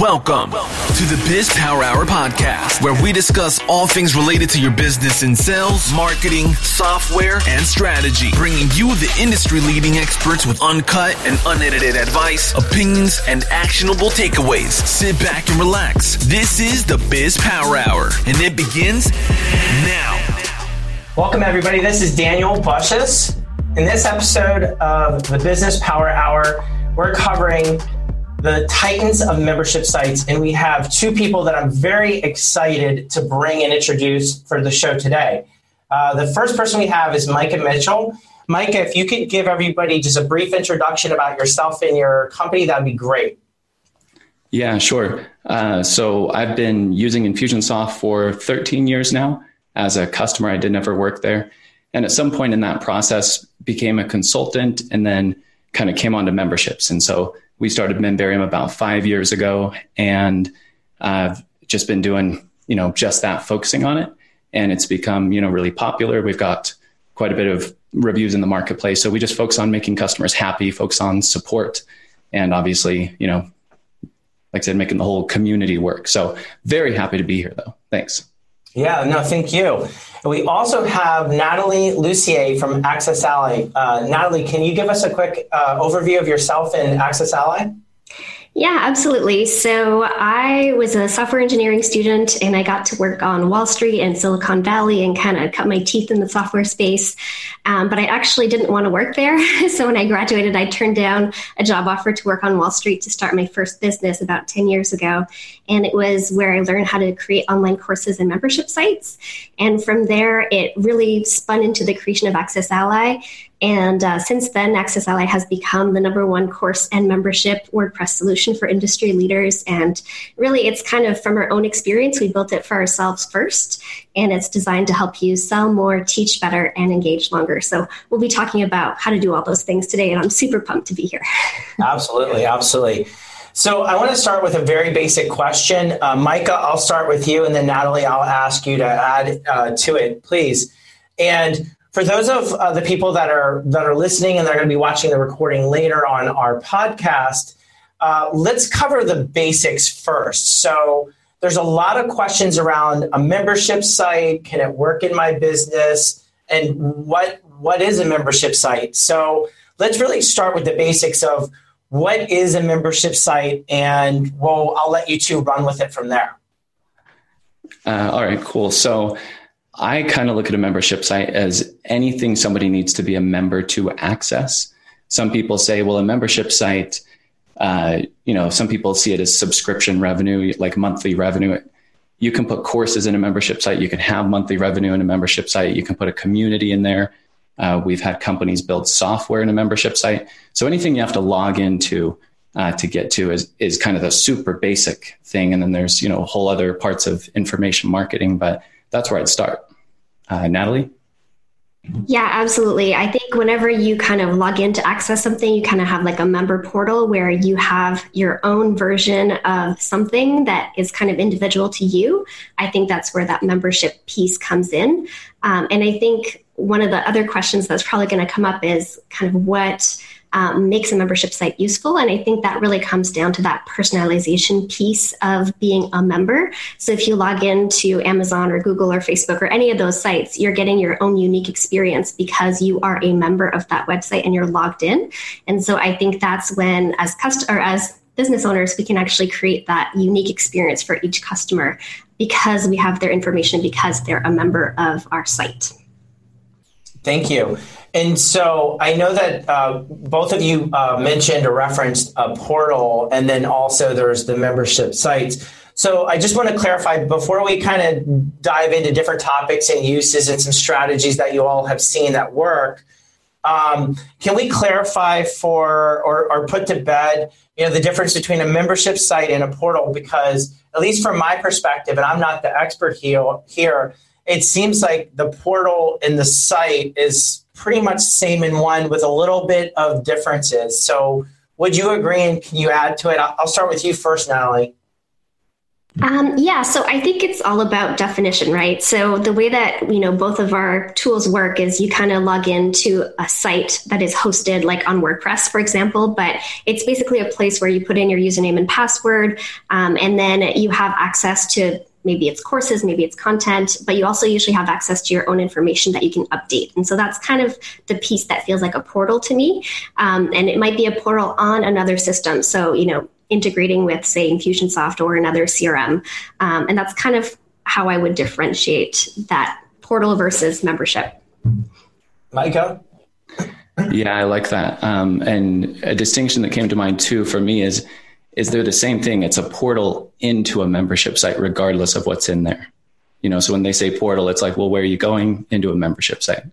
Welcome to the Biz Power Hour podcast, where we discuss all things related to your business in sales, marketing, software, and strategy, bringing you the industry leading experts with uncut and unedited advice, opinions, and actionable takeaways. Sit back and relax. This is the Biz Power Hour, and it begins now. Welcome, everybody. This is Daniel Bushes. In this episode of the Business Power Hour, we're covering the titans of membership sites. And we have two people that I'm very excited to bring and introduce for the show today. Uh, the first person we have is Micah Mitchell. Micah, if you could give everybody just a brief introduction about yourself and your company, that'd be great. Yeah, sure. Uh, so I've been using Infusionsoft for 13 years now. As a customer, I did never work there. And at some point in that process, became a consultant and then kind of came onto memberships. And so we started Memberium about five years ago, and I've just been doing you know just that, focusing on it, and it's become you know really popular. We've got quite a bit of reviews in the marketplace, so we just focus on making customers happy, focus on support, and obviously you know, like I said, making the whole community work. So very happy to be here, though. Thanks. Yeah, no, thank you. We also have Nathalie Lussier from AccessAlly. Uh, Nathalie, can you give us a quick uh, overview of yourself and AccessAlly? Yeah, absolutely. So I was a software engineering student and I got to work on Wall Street and Silicon Valley and kind of cut my teeth in the software space. Um, but I actually didn't want to work there. so when I graduated, I turned down a job offer to work on Wall Street to start my first business about 10 years ago. And it was where I learned how to create online courses and membership sites. And from there, it really spun into the creation of AccessAlly. And uh, since then, AccessAlly has become the number one course and membership WordPress solution for industry leaders. And really, it's kind of from our own experience, we built it for ourselves first. And it's designed to help you sell more, teach better, and engage longer. So we'll be talking about how to do all those things today. And I'm super pumped to be here. absolutely. Absolutely. So I want to start with a very basic question. Uh, Micah, I'll start with you. And then Nathalie, I'll ask you to add uh, to it, please. And for those of uh, the people that are that are listening and they're going to be watching the recording later on our podcast, uh, let's cover the basics first. So there's a lot of questions around a membership site. Can it work in my business? And what what is a membership site? So let's really start with the basics of what is a membership site, and well, I'll let you two run with it from there. Uh, all right, cool. So I kind of look at a membership site as anything somebody needs to be a member to access. Some people say, well, a membership site, uh, you know, some people see it as subscription revenue, like monthly revenue. You can put courses in a membership site. You can have monthly revenue in a membership site. You can put a community in there. Uh, we've had companies build software in a membership site. So anything you have to log into uh, to get to is is kind of the super basic thing. And then there's you know whole other parts of information marketing, but that's where I'd start. Uh, Nathalie? Yeah, absolutely. I think whenever you kind of log in to access something, you kind of have like a member portal where you have your own version of something that is kind of individual to you. I think that's where that membership piece comes in. Um, and I think one of the other questions that's probably going to come up is kind of what um, makes a membership site useful. And I think that really comes down to that personalization piece of being a member. So if you log into Amazon or Google or Facebook or any of those sites, you're getting your own unique experience because you are a member of that website and you're logged in. And so I think that's when, as customer, as business owners, we can actually create that unique experience for each customer because we have their information because they're a member of our site. Thank you. And so I know that uh, both of you uh, mentioned or referenced a portal, and then also there's the membership sites. So I just want to clarify before we kind of dive into different topics and uses and some strategies that you all have seen that work. Um, can we clarify for or, or put to bed, you know, the difference between a membership site and a portal? Because at least from my perspective, and I'm not the expert here, here it seems like the portal and the site is pretty much same in one with a little bit of differences. So would you agree and can you add to it? I'll start with you first, Nathalie. Um, yeah, so I think it's all about definition, right? So the way that you know both of our tools work is you kind of log into a site that is hosted like on WordPress, for example, but it's basically a place where you put in your username and password, um, and then you have access to maybe it's courses, maybe it's content, but you also usually have access to your own information that you can update. And so that's kind of the piece that feels like a portal to me. Um, and it might be a portal on another system. So, you know, integrating with, say, Infusionsoft or another CRM. Um, and that's kind of how I would differentiate that portal versus membership. Micah? yeah, I like that. Um, and a distinction that came to mind too for me is is they're the same thing. It's a portal into a membership site, regardless of what's in there. You know, so when they say portal, it's like, well, where are you going into a membership site?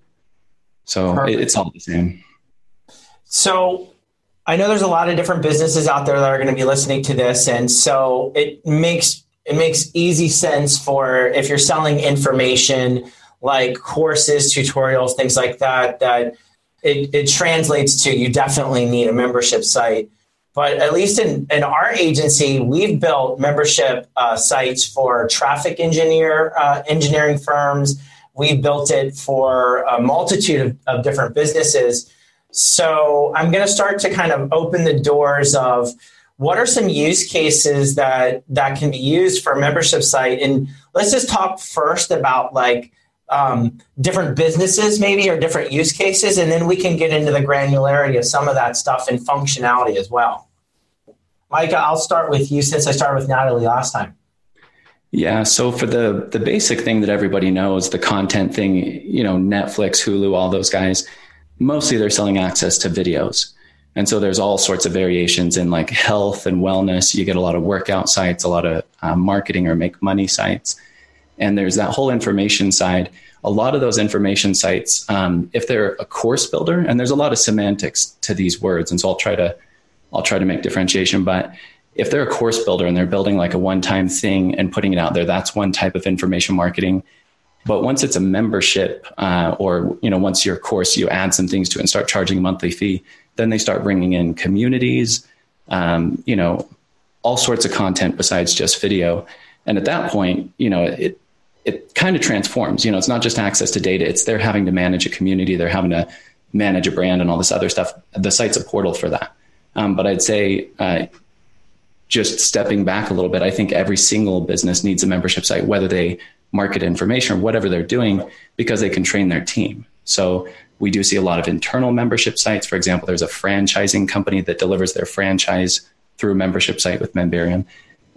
So Perfect. it's all the same. So I know there's a lot of different businesses out there that are going to be listening to this, and so it makes it makes easy sense for if you're selling information like courses, tutorials, things like that. That it, it translates to you definitely need a membership site. But at least in, in our agency, we've built membership uh, sites for traffic engineer uh, engineering firms. We've built it for a multitude of, of different businesses so I'm going to start to kind of open the doors of what are some use cases that that can be used for a membership site, and let's just talk first about like um, different businesses maybe or different use cases, and then we can get into the granularity of some of that stuff and functionality as well. Micah, I'll start with you since I started with Nathalie last time. Yeah, so for the the basic thing that everybody knows, the content thing, you know, Netflix, Hulu, all those guys mostly they're selling access to videos. And so there's all sorts of variations in like health and wellness. You get a lot of workout sites, a lot of uh, marketing or make money sites. And there's that whole information side. A lot of those information sites, um, if they're a course builder, and there's a lot of semantics to these words, and so I'll try to, I'll try to make differentiation. But if they're a course builder and they're building like a one-time thing and putting it out there, that's one type of information marketing. But once it's a membership, uh, or you know, once your course, you add some things to it and start charging a monthly fee, then they start bringing in communities, um, you know, all sorts of content besides just video. And at that point, you know, it it kind of transforms. You know, it's not just access to data; it's they're having to manage a community, they're having to manage a brand, and all this other stuff. The site's a portal for that. Um, but I'd say. Uh, just stepping back a little bit, I think every single business needs a membership site, whether they market information or whatever they're doing because they can train their team. So we do see a lot of internal membership sites. For example, there's a franchising company that delivers their franchise through a membership site with Memberium.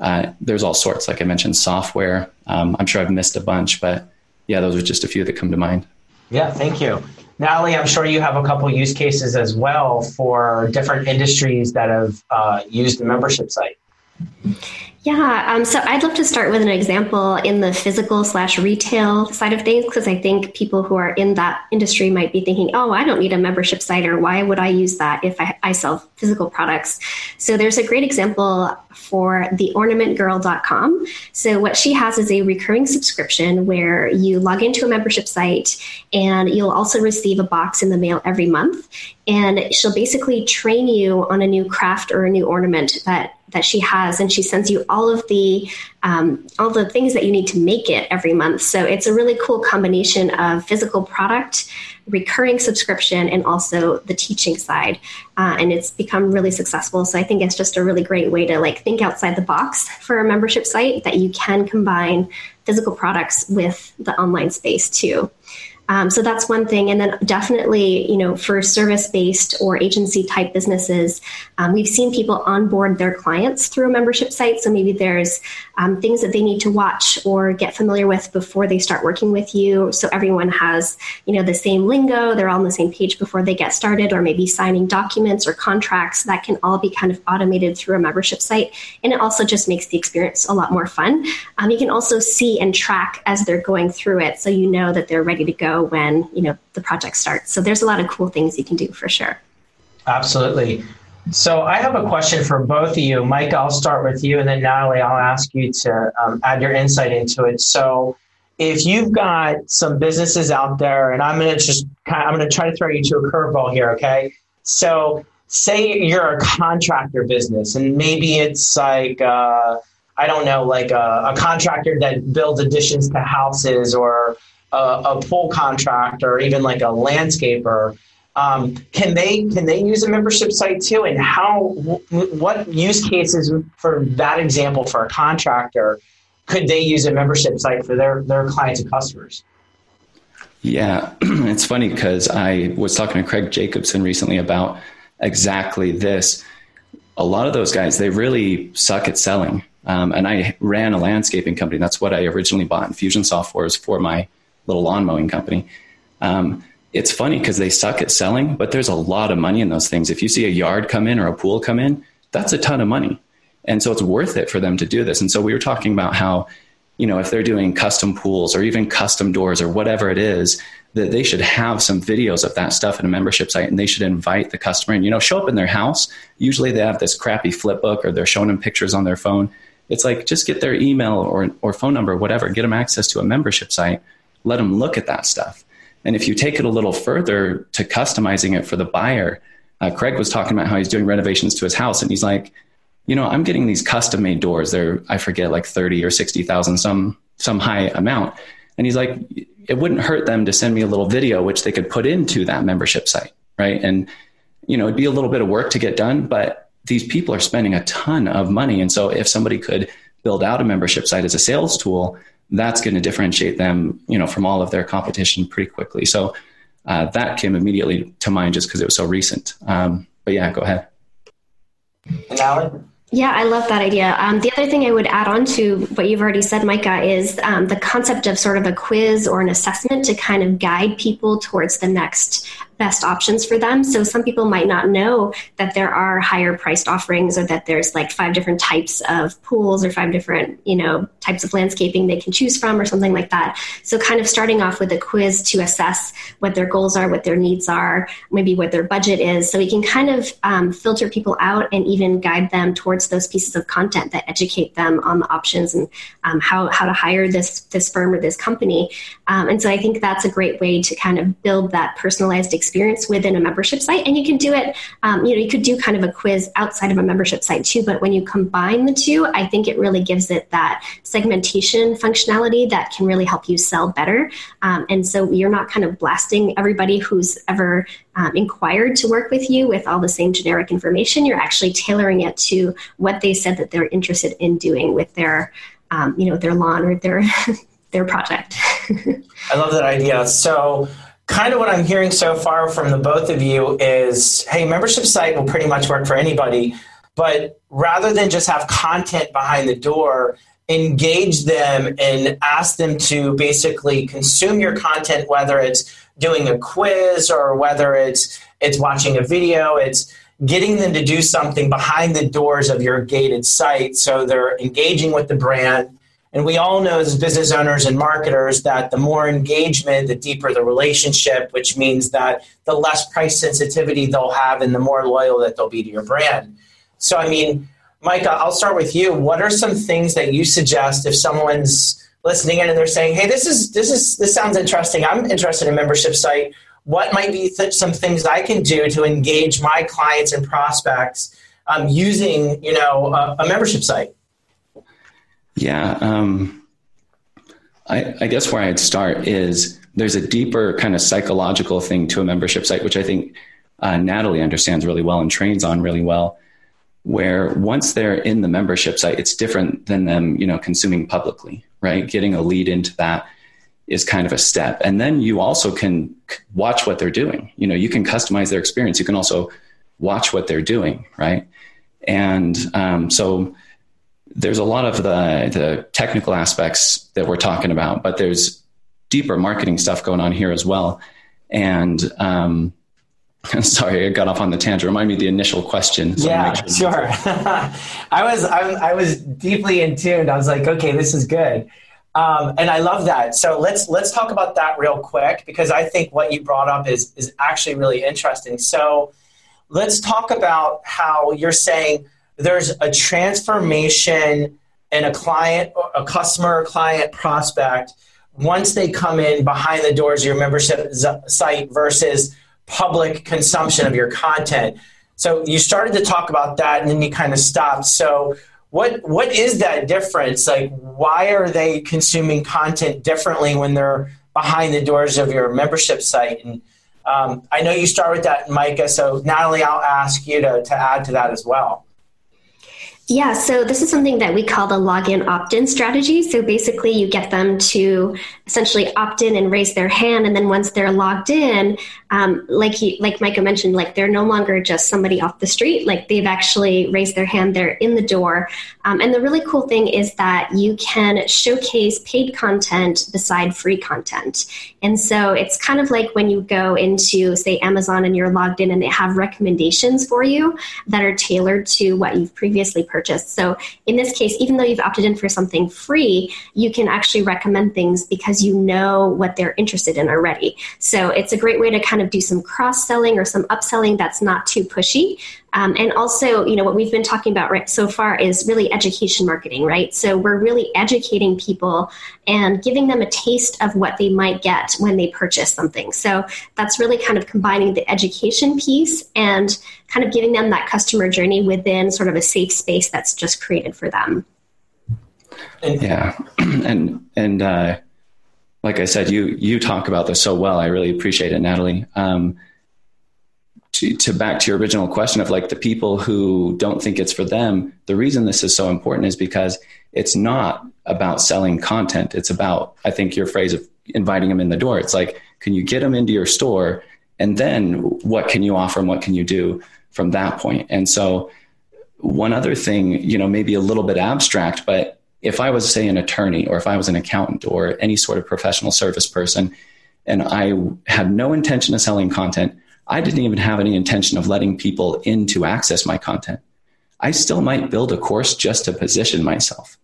Uh, there's all sorts, like I mentioned, software. Um, I'm sure I've missed a bunch, but yeah, those are just a few that come to mind. Yeah, thank you. Nathalie, I'm sure you have a couple use cases as well for different industries that have uh, used the membership site. Yeah, um, so I'd love to start with an example in the physical slash retail side of things because I think people who are in that industry might be thinking, oh, I don't need a membership site or why would I use that if I, I sell physical products? So there's a great example for theornamentgirl.com. So what she has is a recurring subscription where you log into a membership site and you'll also receive a box in the mail every month. And she'll basically train you on a new craft or a new ornament that that she has, and she sends you all of the um, all the things that you need to make it every month. So it's a really cool combination of physical product, recurring subscription, and also the teaching side. Uh, and it's become really successful. So I think it's just a really great way to like think outside the box for a membership site that you can combine physical products with the online space too. Um, so that's one thing. And then definitely, you know, for service based or agency type businesses, um, we've seen people onboard their clients through a membership site. So maybe there's um, things that they need to watch or get familiar with before they start working with you. So everyone has, you know, the same lingo, they're all on the same page before they get started, or maybe signing documents or contracts. That can all be kind of automated through a membership site. And it also just makes the experience a lot more fun. Um, you can also see and track as they're going through it. So you know that they're ready to go when you know the project starts. So there's a lot of cool things you can do for sure. Absolutely. So I have a question for both of you. Mike, I'll start with you, and then Nathalie, I'll ask you to um, add your insight into it. So if you've got some businesses out there, and I'm going to just kind of, I'm going to try to throw you to a curveball here, okay? So say you're a contractor business, and maybe it's like uh, I don't know, like a, a contractor that builds additions to houses or a, a pool contractor or even like a landscaper. Um, can they can they use a membership site too? And how what use cases for that example for a contractor could they use a membership site for their their clients and customers? Yeah, it's funny because I was talking to Craig Jacobson recently about exactly this. A lot of those guys, they really suck at selling. Um, and I ran a landscaping company. That's what I originally bought Infusionsoft for, is for my little lawn mowing company. Um, it's funny because they suck at selling, but there's a lot of money in those things. If you see a yard come in or a pool come in, that's a ton of money. And so it's worth it for them to do this. And so we were talking about how, you know, if they're doing custom pools or even custom doors or whatever it is, that they should have some videos of that stuff in a membership site and they should invite the customer and, you know, show up in their house. Usually they have this crappy flip book or they're showing them pictures on their phone. It's like just get their email or, or phone number, whatever, get them access to a membership site, let them look at that stuff. And if you take it a little further to customizing it for the buyer, uh, Craig was talking about how he's doing renovations to his house, and he's like, you know, I'm getting these custom made doors. They're I forget like thirty or sixty thousand, some some high amount. And he's like, it wouldn't hurt them to send me a little video which they could put into that membership site, right? And you know, it'd be a little bit of work to get done, but these people are spending a ton of money, and so if somebody could build out a membership site as a sales tool, that's going to differentiate them, you know, from all of their competition pretty quickly. So uh, that came immediately to mind just because it was so recent. Um, but yeah, go ahead. Alan? Yeah, I love that idea. Um, the other thing I would add on to what you've already said, Micah, is um, the concept of sort of a quiz or an assessment to kind of guide people towards the next best options for them. So some people might not know that there are higher priced offerings or that there's like five different types of pools or five different, you know, types of landscaping they can choose from or something like that. So kind of starting off with a quiz to assess what their goals are, what their needs are, maybe what their budget is. So we can kind of um, filter people out and even guide them towards those pieces of content that educate them on the options and um, how, how to hire this, this firm or this company. Um, and so I think that's a great way to kind of build that personalized experience experience within a membership site. And you can do it, um, you know, you could do kind of a quiz outside of a membership site too. But when you combine the two, I think it really gives it that segmentation functionality that can really help you sell better. Um, and so you're not kind of blasting everybody who's ever um, inquired to work with you with all the same generic information. You're actually tailoring it to what they said that they're interested in doing with their, um, you know, their lawn or their their project. I love that idea. So kind of what I'm hearing so far from the both of you is hey, membership site will pretty much work for anybody, but rather than just have content behind the door, engage them and ask them to basically consume your content, whether it's doing a quiz or whether it's it's watching a video, it's getting them to do something behind the doors of your gated site so they're engaging with the brand and we all know as business owners and marketers that the more engagement, the deeper the relationship, which means that the less price sensitivity they'll have and the more loyal that they'll be to your brand. So, I mean, Micah, I'll start with you. What are some things that you suggest if someone's listening in and they're saying, "Hey, this is this is this sounds interesting. I'm interested in a membership site. What might be th- some things I can do to engage my clients and prospects um, using, you know, a, a membership site?" Yeah. Um, I, I guess where I'd start is there's a deeper kind of psychological thing to a membership site, which I think uh, Nathalie understands really well and trains on really well. Where once they're in the membership site, it's different than them, you know, consuming publicly, right? Getting a lead into that is kind of a step, and then you also can watch what they're doing. You know, you can customize their experience. You can also watch what they're doing, right? And um, so there's a lot of the, the technical aspects that we're talking about, but there's deeper marketing stuff going on here as well. And um, sorry, I got off on the tangent. Remind me the initial question. So yeah, sure. I was I, I, was deeply in tune. I was like, okay, this is good, um, and I love that. So let's let's talk about that real quick because I think what you brought up is is actually really interesting. So let's talk about how you're saying there's a transformation in a client, a customer, client, prospect once they come in behind the doors of your membership site versus public consumption of your content. So you started to talk about that and then you kind of stopped. So what what is that difference? Like, why are they consuming content differently when they're behind the doors of your membership site? And um, I know you start with that, Micah. So Nathalie, I'll ask you to to add to that as well. Yeah, so this is something that we call the login opt in strategy. So basically, you get them to essentially opt in and raise their hand. And then once they're logged in, um, like he, like Micah mentioned, like they're no longer just somebody off the street. Like they've actually raised their hand. They're in the door. Um, and the really cool thing is that you can showcase paid content beside free content. And so it's kind of like when you go into, say, Amazon and you're logged in and they have recommendations for you that are tailored to what you've previously purchased. So in this case, even though you've opted in for something free, you can actually recommend things because you know what they're interested in already. So it's a great way to kind of do some cross selling or some upselling that's not too pushy. Um, and also, you know, what we've been talking about right so far is really education marketing, right? So we're really educating people and giving them a taste of what they might get when they purchase something. So that's really kind of combining the education piece and kind of giving them that customer journey within sort of a safe space that's just created for them. Yeah, and and uh, like I said, you you talk about this so well. I really appreciate it, Nathalie. Um, to, to back to your original question of like the people who don't think it's for them, the reason this is so important is because it's not about selling content. It's about, I think your phrase of inviting them in the door. It's like, can you get them into your store? And then what can you offer and what can you do from that point? And so one other thing, you know, maybe a little bit abstract, but if I was, say, an attorney or if I was an accountant or any sort of professional service person, and I had no intention of selling content, I didn't even have any intention of letting people in to access my content. I still might build a course just to position myself.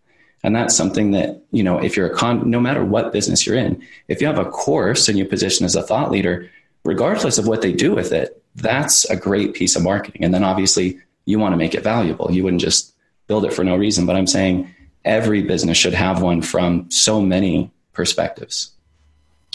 And that's something that, you know, if you're a con, no matter what business you're in, if you have a course and you position as a thought leader, regardless of what they do with it, that's a great piece of marketing. And then obviously you want to make it valuable. You wouldn't just build it for no reason. But I'm saying every business should have one from so many perspectives.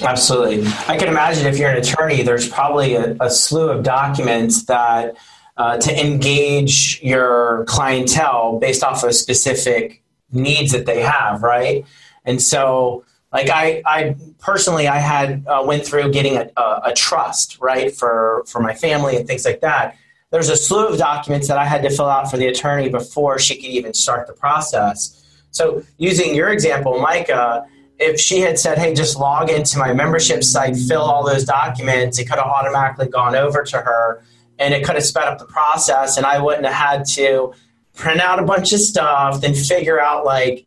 Absolutely. I can imagine if you're an attorney, there's probably a, a slew of documents that uh, to engage your clientele based off of specific needs that they have, right? And so, like I, I personally, I had uh, went through getting a, a, a trust, right, for for my family and things like that. There's a slew of documents that I had to fill out for the attorney before she could even start the process. So, using your example, Micah if she had said, hey, just log into my membership site, fill all those documents, it could have automatically gone over to her and it could have sped up the process and I wouldn't have had to print out a bunch of stuff, then figure out like,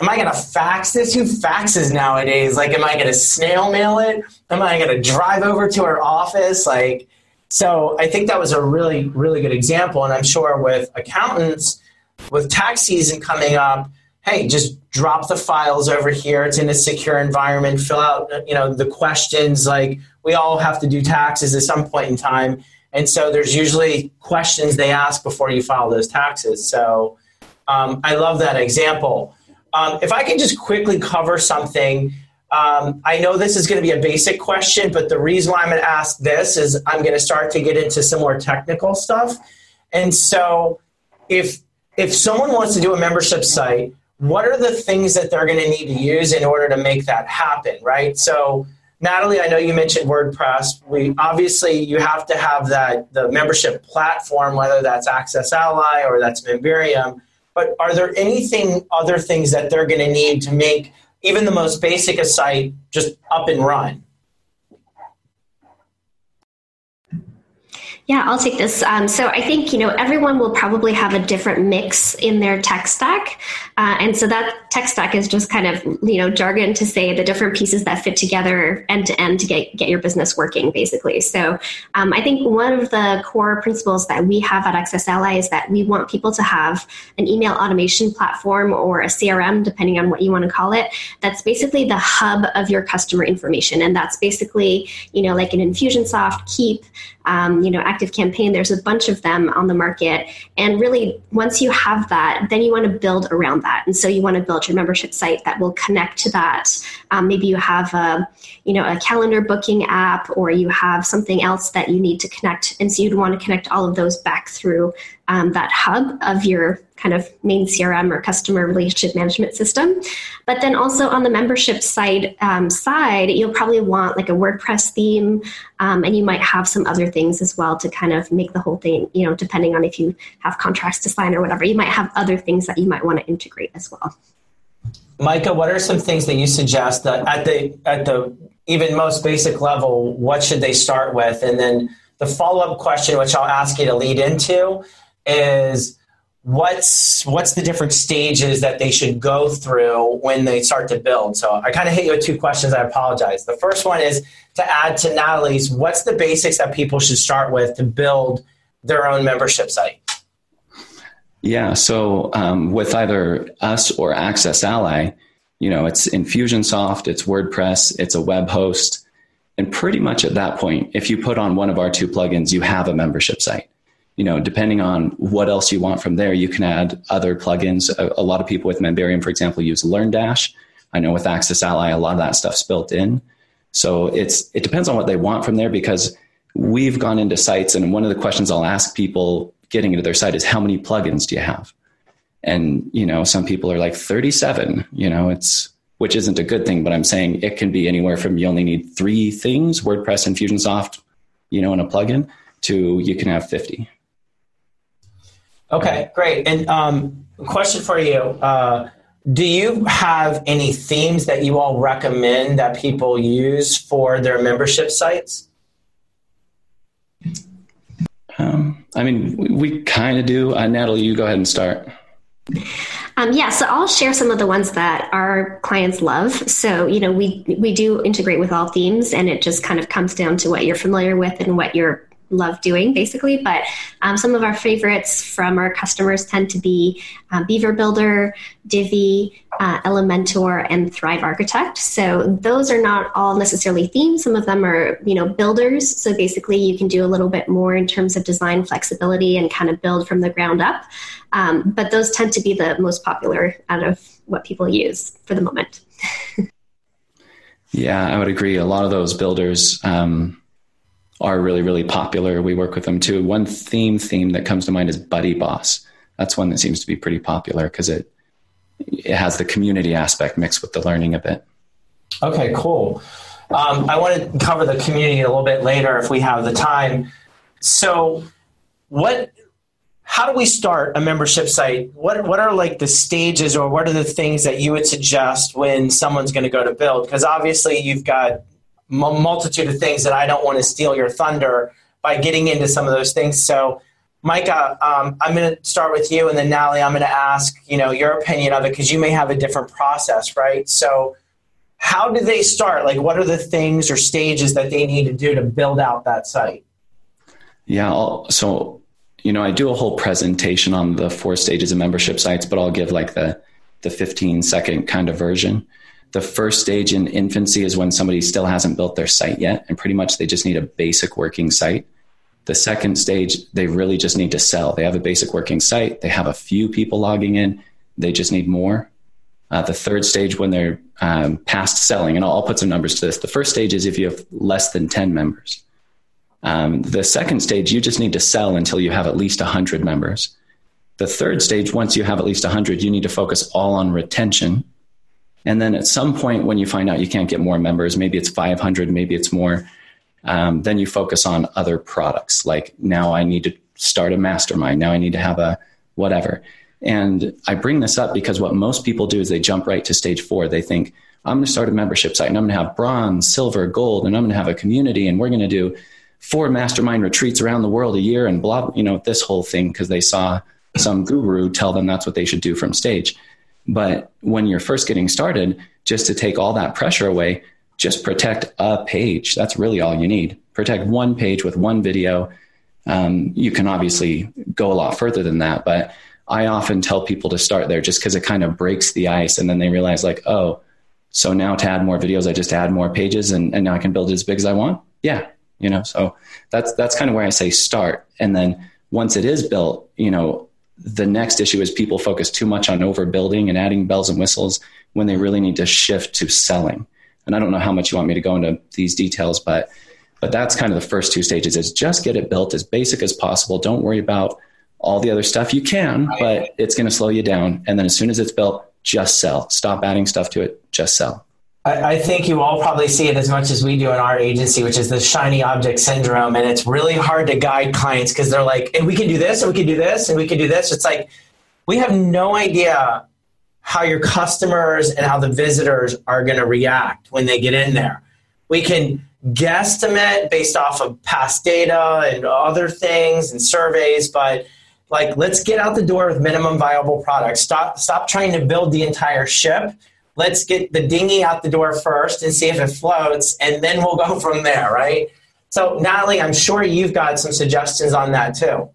am I going to fax this? Who faxes nowadays? Like, am I going to snail mail it? Am I going to drive over to her office? Like, so I think that was a really, really good example. And I'm sure with accountants, with tax season coming up, hey, just drop the files over here. It's in a secure environment. Fill out, you know, the questions. Like we all have to do taxes at some point in time, and so there's usually questions they ask before you file those taxes. So um, I love that example. Um, if I can just quickly cover something. Um, I know this is going to be a basic question, but the reason why I'm going to ask this is I'm going to start to get into some more technical stuff. And so, if if someone wants to do a membership site, what are the things that they're going to need to use in order to make that happen, right? So, Nathalie, I know you mentioned WordPress. We obviously you have to have that the membership platform, whether that's AccessAlly or that's Memberium. But are there anything other things that they're going to need to make even the most basic a site just up and run? Yeah, I'll take this. Um, so I think you know everyone will probably have a different mix in their tech stack, uh, and so that tech stack is just kind of you know jargon to say the different pieces that fit together end to end to get get your business working, basically. So um, I think one of the core principles that we have at AccessAlly is that we want people to have an email automation platform or a CRM, depending on what you want to call it. That's basically the hub of your customer information, and that's basically you know like an Infusionsoft, Keap um, you know, ActiveCampaign. There's a bunch of them on the market. And really, once you have that, then you want to build around that. And so you want to build your membership site that will connect to that. Um, maybe you have a, you know, a calendar booking app, or you have something else that you need to connect. And so you'd want to connect all of those back through um, that hub of your kind of main CRM or customer relationship management system. But then also on the membership side um, side, you'll probably want like a WordPress theme, um, and you might have some other things as well to kind of make the whole thing. You know, depending on if you have contracts to sign or whatever, you might have other things that you might want to integrate as well. Micah, what are some things that you suggest that at the at the even most basic level, what should they start with? And then the follow up question, which I'll ask you to lead into, is what's what's the different stages that they should go through when they start to build? So I kind of hit you with two questions. I apologize. The first one is to add to Nathalie's. What's the basics that people should start with to build their own membership site? Yeah. So um, with either us or AccessAlly, you know, it's Infusionsoft, it's WordPress, it's a web host. And pretty much at that point, if you put on one of our two plugins, you have a membership site. You know, depending on what else you want from there, you can add other plugins. A, a lot of people with Memberium, for example, use LearnDash. I know with AccessAlly, a lot of that stuff's built in. So it's it depends on what they want from there because we've gone into sites and one of the questions I'll ask people getting into their site is how many plugins do you have? And, you know, some people are like 37, you know, it's, which isn't a good thing, but I'm saying it can be anywhere from you only need three things, WordPress and Infusionsoft, you know, in a plugin to you can have 50. Okay, great. And um, question for you. Uh, do you have any themes that you all recommend that people use for their membership sites? Um, I mean, we, we kind of do. Uh, Nathalie, you go ahead and start. Um, yeah, so I'll share some of the ones that our clients love. So, you know, we we do integrate with all themes, and it just kind of comes down to what you're familiar with and what you're love doing basically but um, some of our favorites from our customers tend to be uh, beaver builder divi uh, elementor and thrive architect. So those are not all necessarily themes. Some of them are you know builders. So basically you can do a little bit more in terms of design flexibility and kind of build from the ground up. Um, but those tend to be the most popular out of what people use for the moment. Yeah i would agree. A lot of those builders um, are really, really popular. We work with them too. One theme theme that comes to mind is BuddyBoss. That's one that seems to be pretty popular because it it has the community aspect mixed with the learning a bit. Okay, cool. Um, I want to cover the community a little bit later if we have the time. So, what? How do we start a membership site? What What are like the stages, or what are the things that you would suggest when someone's going to go to build? Because obviously, you've got multitude of things that I don't want to steal your thunder by getting into some of those things. So, Micah, um, I'm going to start with you, and then Nathalie, I'm going to ask you know your opinion of it because you may have a different process, right? So, how do they start? Like, what are the things or stages that they need to do to build out that site? Yeah, I'll, so you know, I do a whole presentation on the four stages of membership sites, but I'll give like the the 15 second kind of version. The first stage in infancy is when somebody still hasn't built their site yet, and pretty much they just need a basic working site. The second stage, they really just need to sell. They have a basic working site, they have a few people logging in, they just need more. Uh, the third stage, when they're um, past selling, and I'll, I'll, put some numbers to this. The first stage is if you have less than 10 members. Um, the second stage, you just need to sell until you have at least 100 members. The third stage, once you have at least 100, you need to focus all on retention and then at some point, when you find out you can't get more members, maybe it's 500, maybe it's more, um, then you focus on other products. Like now I need to start a mastermind. Now I need to have a whatever. And I bring this up because what most people do is they jump right to stage four. They think, I'm going to start a membership site and I'm going to have bronze, silver, gold, and I'm going to have a community and we're going to do four mastermind retreats around the world a year and blah, you know, this whole thing because they saw some guru tell them that's what they should do from stage. But when you're first getting started, just to take all that pressure away, just protect a page. That's really all you need. Protect one page with one video. Um, you can obviously go a lot further than that, but I often tell people to start there just because it kind of breaks the ice. And then they realize, like, oh, so now to add more videos, I just add more pages and, and now I can build it as big as I want. Yeah. You know, so that's, that's kind of where I say start. And then once it is built, you know, the next issue is people focus too much on overbuilding and adding bells and whistles when they really need to shift to selling. And I don't know how much you want me to go into these details, but but that's kind of the first two stages is just get it built as basic as possible. Don't worry about all the other stuff you can, but it's going to slow you down. And then as soon as it's built, just sell. Stop adding stuff to it. Just sell. I, think you all probably see it as much as we do in our agency, which is the shiny object syndrome. And it's really hard to guide clients because they're like, and we can do this, and we can do this, and we can do this. It's like, we have no idea how your customers and how the visitors are going to react when they get in there. We can guesstimate based off of past data and other things and surveys, but like let's get out the door with minimum viable products. Stop stop trying to build the entire ship. Let's get the dinghy out the door first and see if it floats, and then we'll go from there, right? So, Nathalie, I'm sure you've got some suggestions on that too.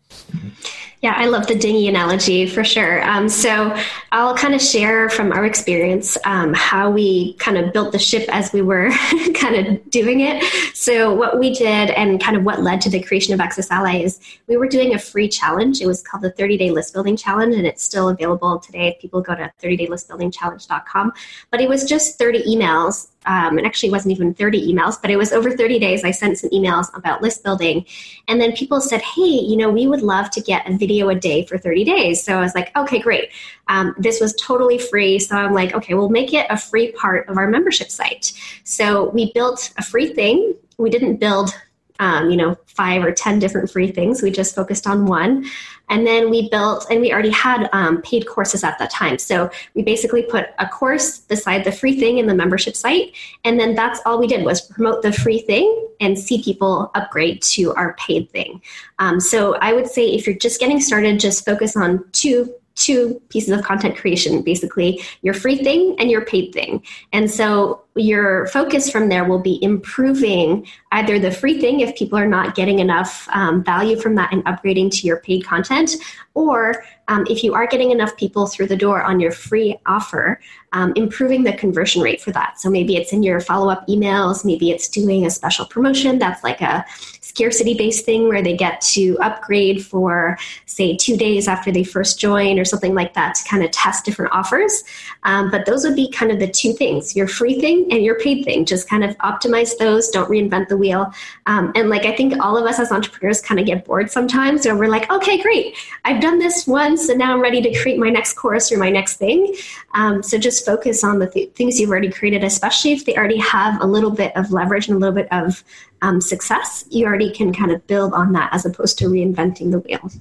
Yeah, I love the dinghy analogy for sure. Um, so I'll kind of share from our experience um, how we kind of built the ship as we were kind of doing it. So what we did and kind of what led to the creation of AccessAlly is we were doing a free challenge. It was called the 30 Day List Building Challenge, and it's still available today if people go to 30daylistbuildingchallenge.com. But it was just 30 emails um, it actually wasn't even 30 emails, but it was over 30 days. I sent some emails about list building. And then people said, hey, you know, we would love to get a video a day for 30 days. So I was like, okay, great. Um, this was totally free. So I'm like, okay, we'll make it a free part of our membership site. So we built a free thing. We didn't build um, you know, five or 10 different free things. We just focused on one. And then we built, and we already had um, paid courses at that time. So we basically put a course beside the free thing in the membership site. And then that's all we did was promote the free thing and see people upgrade to our paid thing. Um, so I would say if you're just getting started, just focus on two two pieces of content creation basically your free thing and your paid thing. And so your focus from there will be improving either the free thing if people are not getting enough um, value from that and upgrading to your paid content or um, if you are getting enough people through the door on your free offer um, improving the conversion rate for that. So maybe it's in your follow-up emails maybe it's doing a special promotion that's like a scarcity based thing where they get to upgrade for, say, two days after they first join or something like that to kind of test different offers. Um, but those would be kind of the two things your free thing and your paid thing. Just kind of optimize those, don't reinvent the wheel. Um, and like I think all of us as entrepreneurs kind of get bored sometimes where we're like, okay, great, I've done this once and now I'm ready to create my next course or my next thing. Um, so just focus on the th- things you've already created, especially if they already have a little bit of leverage and a little bit of um, success, you already can kind of build on that as opposed to reinventing the wheel.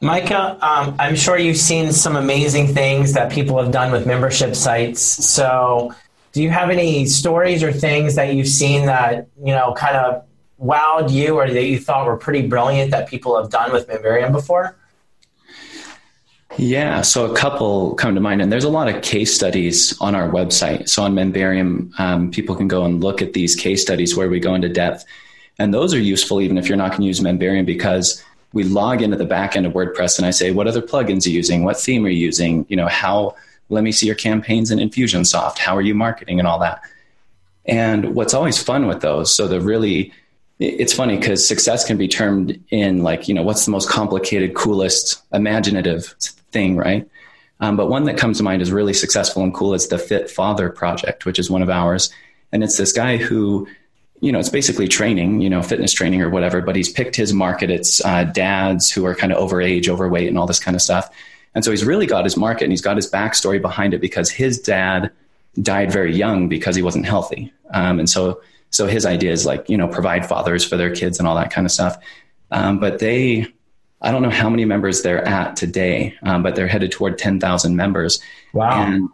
Micah, um, I'm sure you've seen some amazing things that people have done with membership sites. So, do you have any stories or things that you've seen that you know kind of wowed you or that you thought were pretty brilliant that people have done with Memberium before? Yeah, so a couple come to mind, and there's a lot of case studies on our website. So on Memberium, um, people can go and look at these case studies where we go into depth, and those are useful even if you're not going to use Memberium because we log into the back end of WordPress and I say, what other plugins are you using? What theme are you using? You know, how? Let me see your campaigns in Infusionsoft. How are you marketing and all that? And what's always fun with those, so the really it's funny because success can be termed in like you know what's the most complicated coolest imaginative thing, right? Um, but one that comes to mind is really successful and cool is the Fit Father Project, which is one of ours. And it's this guy who, you know, it's basically training, you know, fitness training or whatever, but he's picked his market. It's uh, dads who are kind of over age, overweight, and all this kind of stuff. And so he's really got his market and he's got his backstory behind it because his dad died very young because he wasn't healthy. Um, and so, so his idea is like, you know, provide fathers for their kids and all that kind of stuff. Um, but they, I don't know how many members they're at today, um, but they're headed toward 10,000 members. Wow. And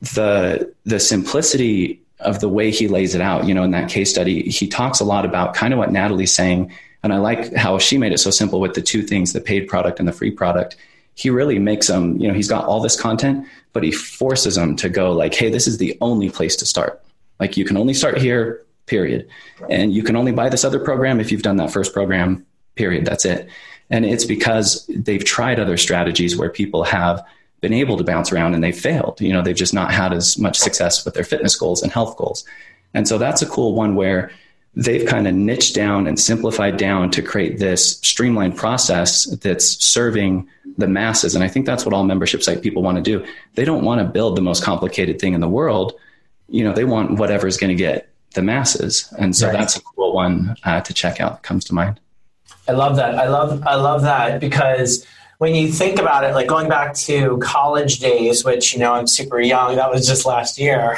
the, the simplicity of the way he lays it out, you know, in that case study, he talks a lot about kind of what Nathalie's saying. And I like how she made it so simple with the two things, the paid product and the free product. He really makes them, you know, he's got all this content, but he forces them to go like, hey, this is the only place to start. Like you can only start here, period. And you can only buy this other program if you've done that first program, period. That's it. And it's because they've tried other strategies where people have been able to bounce around and they've failed. You know, they've just not had as much success with their fitness goals and health goals. And so that's a cool one where they've kind of niched down and simplified down to create this streamlined process that's serving the masses. And I think that's what all membership site people want to do. They don't want to build the most complicated thing in the world. You know, they want whatever is going to get the masses. And so right. that's a cool one uh, to check out that comes to mind. I love that. I love I love that because when you think about it, like going back to college days, which you know I'm super young, that was just last year.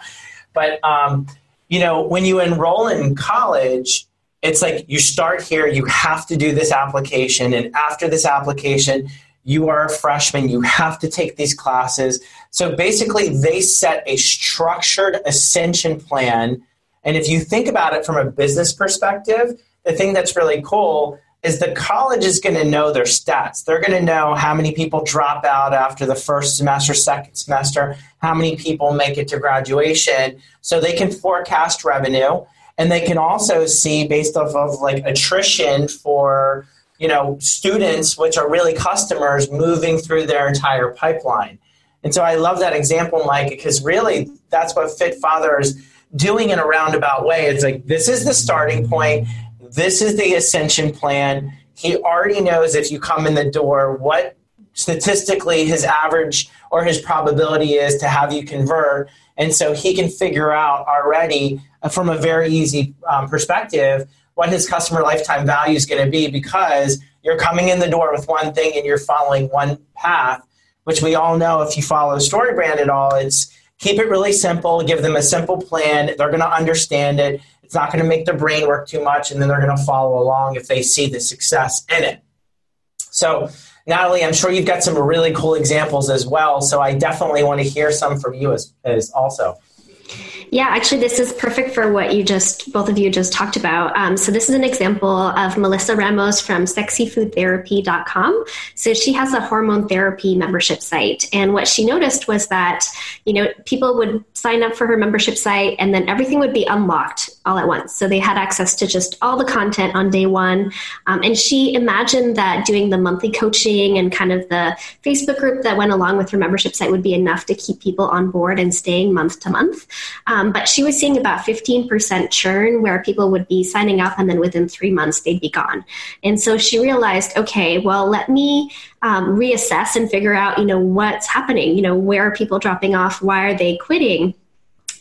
but um, you know, when you enroll in college, it's like you start here, you have to do this application, and after this application, you are a freshman, you have to take these classes. So basically, they set a structured ascension plan. And if you think about it from a business perspective, the thing that's really cool is the college is going to know their stats. They're going to know how many people drop out after the first semester, second semester, how many people make it to graduation, so they can forecast revenue and they can also see based off of like attrition for you know students which are really customers moving through their entire pipeline and so i love that example mike because really that's what fit fathers doing in a roundabout way. It's like this is the starting point. This is the ascension plan. He already knows if you come in the door what statistically his average or his probability is to have you convert. And so he can figure out already uh, from a very easy um, perspective what his customer lifetime value is going to be because you're coming in the door with one thing and you're following one path, which we all know if you follow StoryBrand at all, it's keep it really simple, give them a simple plan. They're going to understand it. It's not going to make their brain work too much, and then they're going to follow along if they see the success in it. So, Nathalie, I'm sure you've got some really cool examples as well. So I definitely want to hear some from you as, as also. Yeah, actually, this is perfect for what you just, both of you just talked about. Um, so, this is an example of Melissa Ramos from sexyfoodtherapy.com. So, she has a hormone therapy membership site. And what she noticed was that, you know, people would sign up for her membership site and then everything would be unlocked all at once. So, they had access to just all the content on day one. Um, and she imagined that doing the monthly coaching and kind of the Facebook group that went along with her membership site would be enough to keep people on board and staying month to month. Um, but she was seeing about 15% churn where people would be signing up and then within three months they'd be gone. And so she realized, okay, well, let me um, reassess and figure out, you know, what's happening. You know, where are people dropping off? Why are they quitting?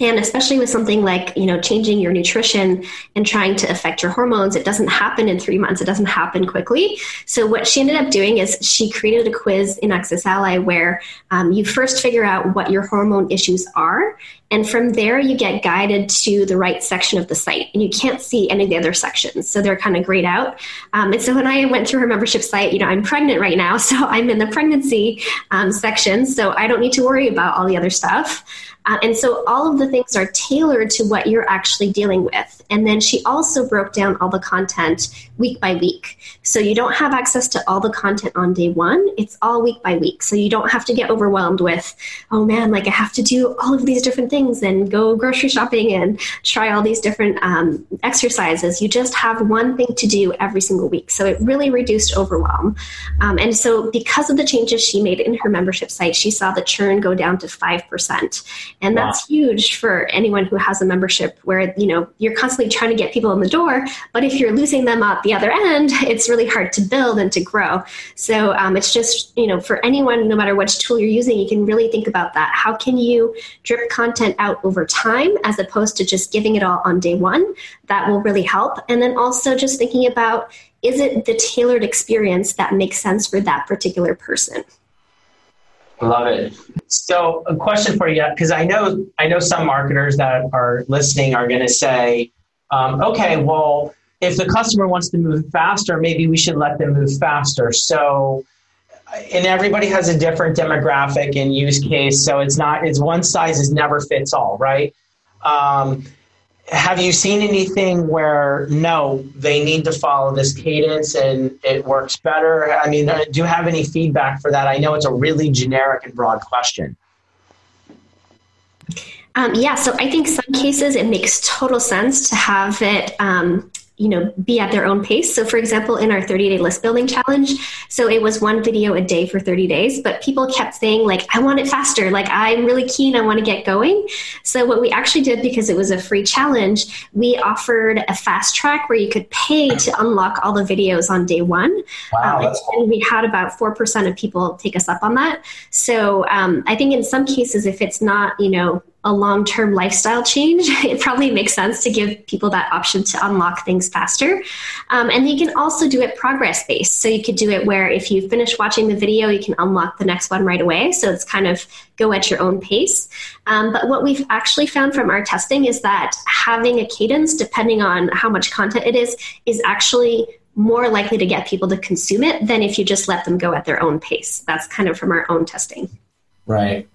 And especially with something like you know changing your nutrition and trying to affect your hormones it doesn't happen in three months. It doesn't happen quickly. So what she ended up doing is she created a quiz in AccessAlly where um, you first figure out what your hormone issues are and from there, you get guided to the right section of the site, and you can't see any of the other sections. So they're kind of grayed out. Um, and so when I went through her membership site, you know, I'm pregnant right now, so I'm in the pregnancy um, section, so I don't need to worry about all the other stuff. Uh, and so all of the things are tailored to what you're actually dealing with. And then she also broke down all the content week by week. So you don't have access to all the content on day one, it's all week by week. So you don't have to get overwhelmed with, oh man, like I have to do all of these different things and go grocery shopping and try all these different um, exercises. You just have one thing to do every single week. So it really reduced overwhelm. Um, and so because of the changes she made in her membership site, she saw the churn go down to 5%. And that's wow. huge for anyone who has a membership where, you know, you're constantly trying to get people in the door, but if you're losing them at the other end, it's really hard to build and to grow. So um, it's just, you know, for anyone, no matter which tool you're using, you can really think about that. How can you drip content out over time as opposed to just giving it all on day one? That will really help. And then also just thinking about, is it the tailored experience that makes sense for that particular person? Love it. So, a question for you, because I know I know some marketers that are listening are going to say, um, "Okay, well, if the customer wants to move faster, maybe we should let them move faster." So, and everybody has a different demographic and use case, so it's not it's one size is never fits all, right? Um, have you seen anything where no they need to follow this cadence and it works better? I mean uh, do you have any feedback for that? I know it's a really generic and broad question. Um, yeah so i think some cases it makes total sense to have it um, you know be at their own pace. So for example in our 30 day list building challenge so it was one video a day for 30 days but people kept saying like i want it faster. Like i'm really keen. I want to get going. So what we actually did because it was a free challenge we offered a fast track where you could pay to unlock all the videos on day one. Wow, um, and we had about 4% of people take us up on that. So um, i think in some cases if it's not you know a long term lifestyle change, it probably makes sense to give people that option to unlock things faster. Um, and you can also do it progress based. So you could do it where if you finish watching the video, you can unlock the next one right away. So it's kind of go at your own pace. Um, but what we've actually found from our testing is that having a cadence, depending on how much content it is, is actually more likely to get people to consume it than if you just let them go at their own pace. That's kind of from our own testing. Right.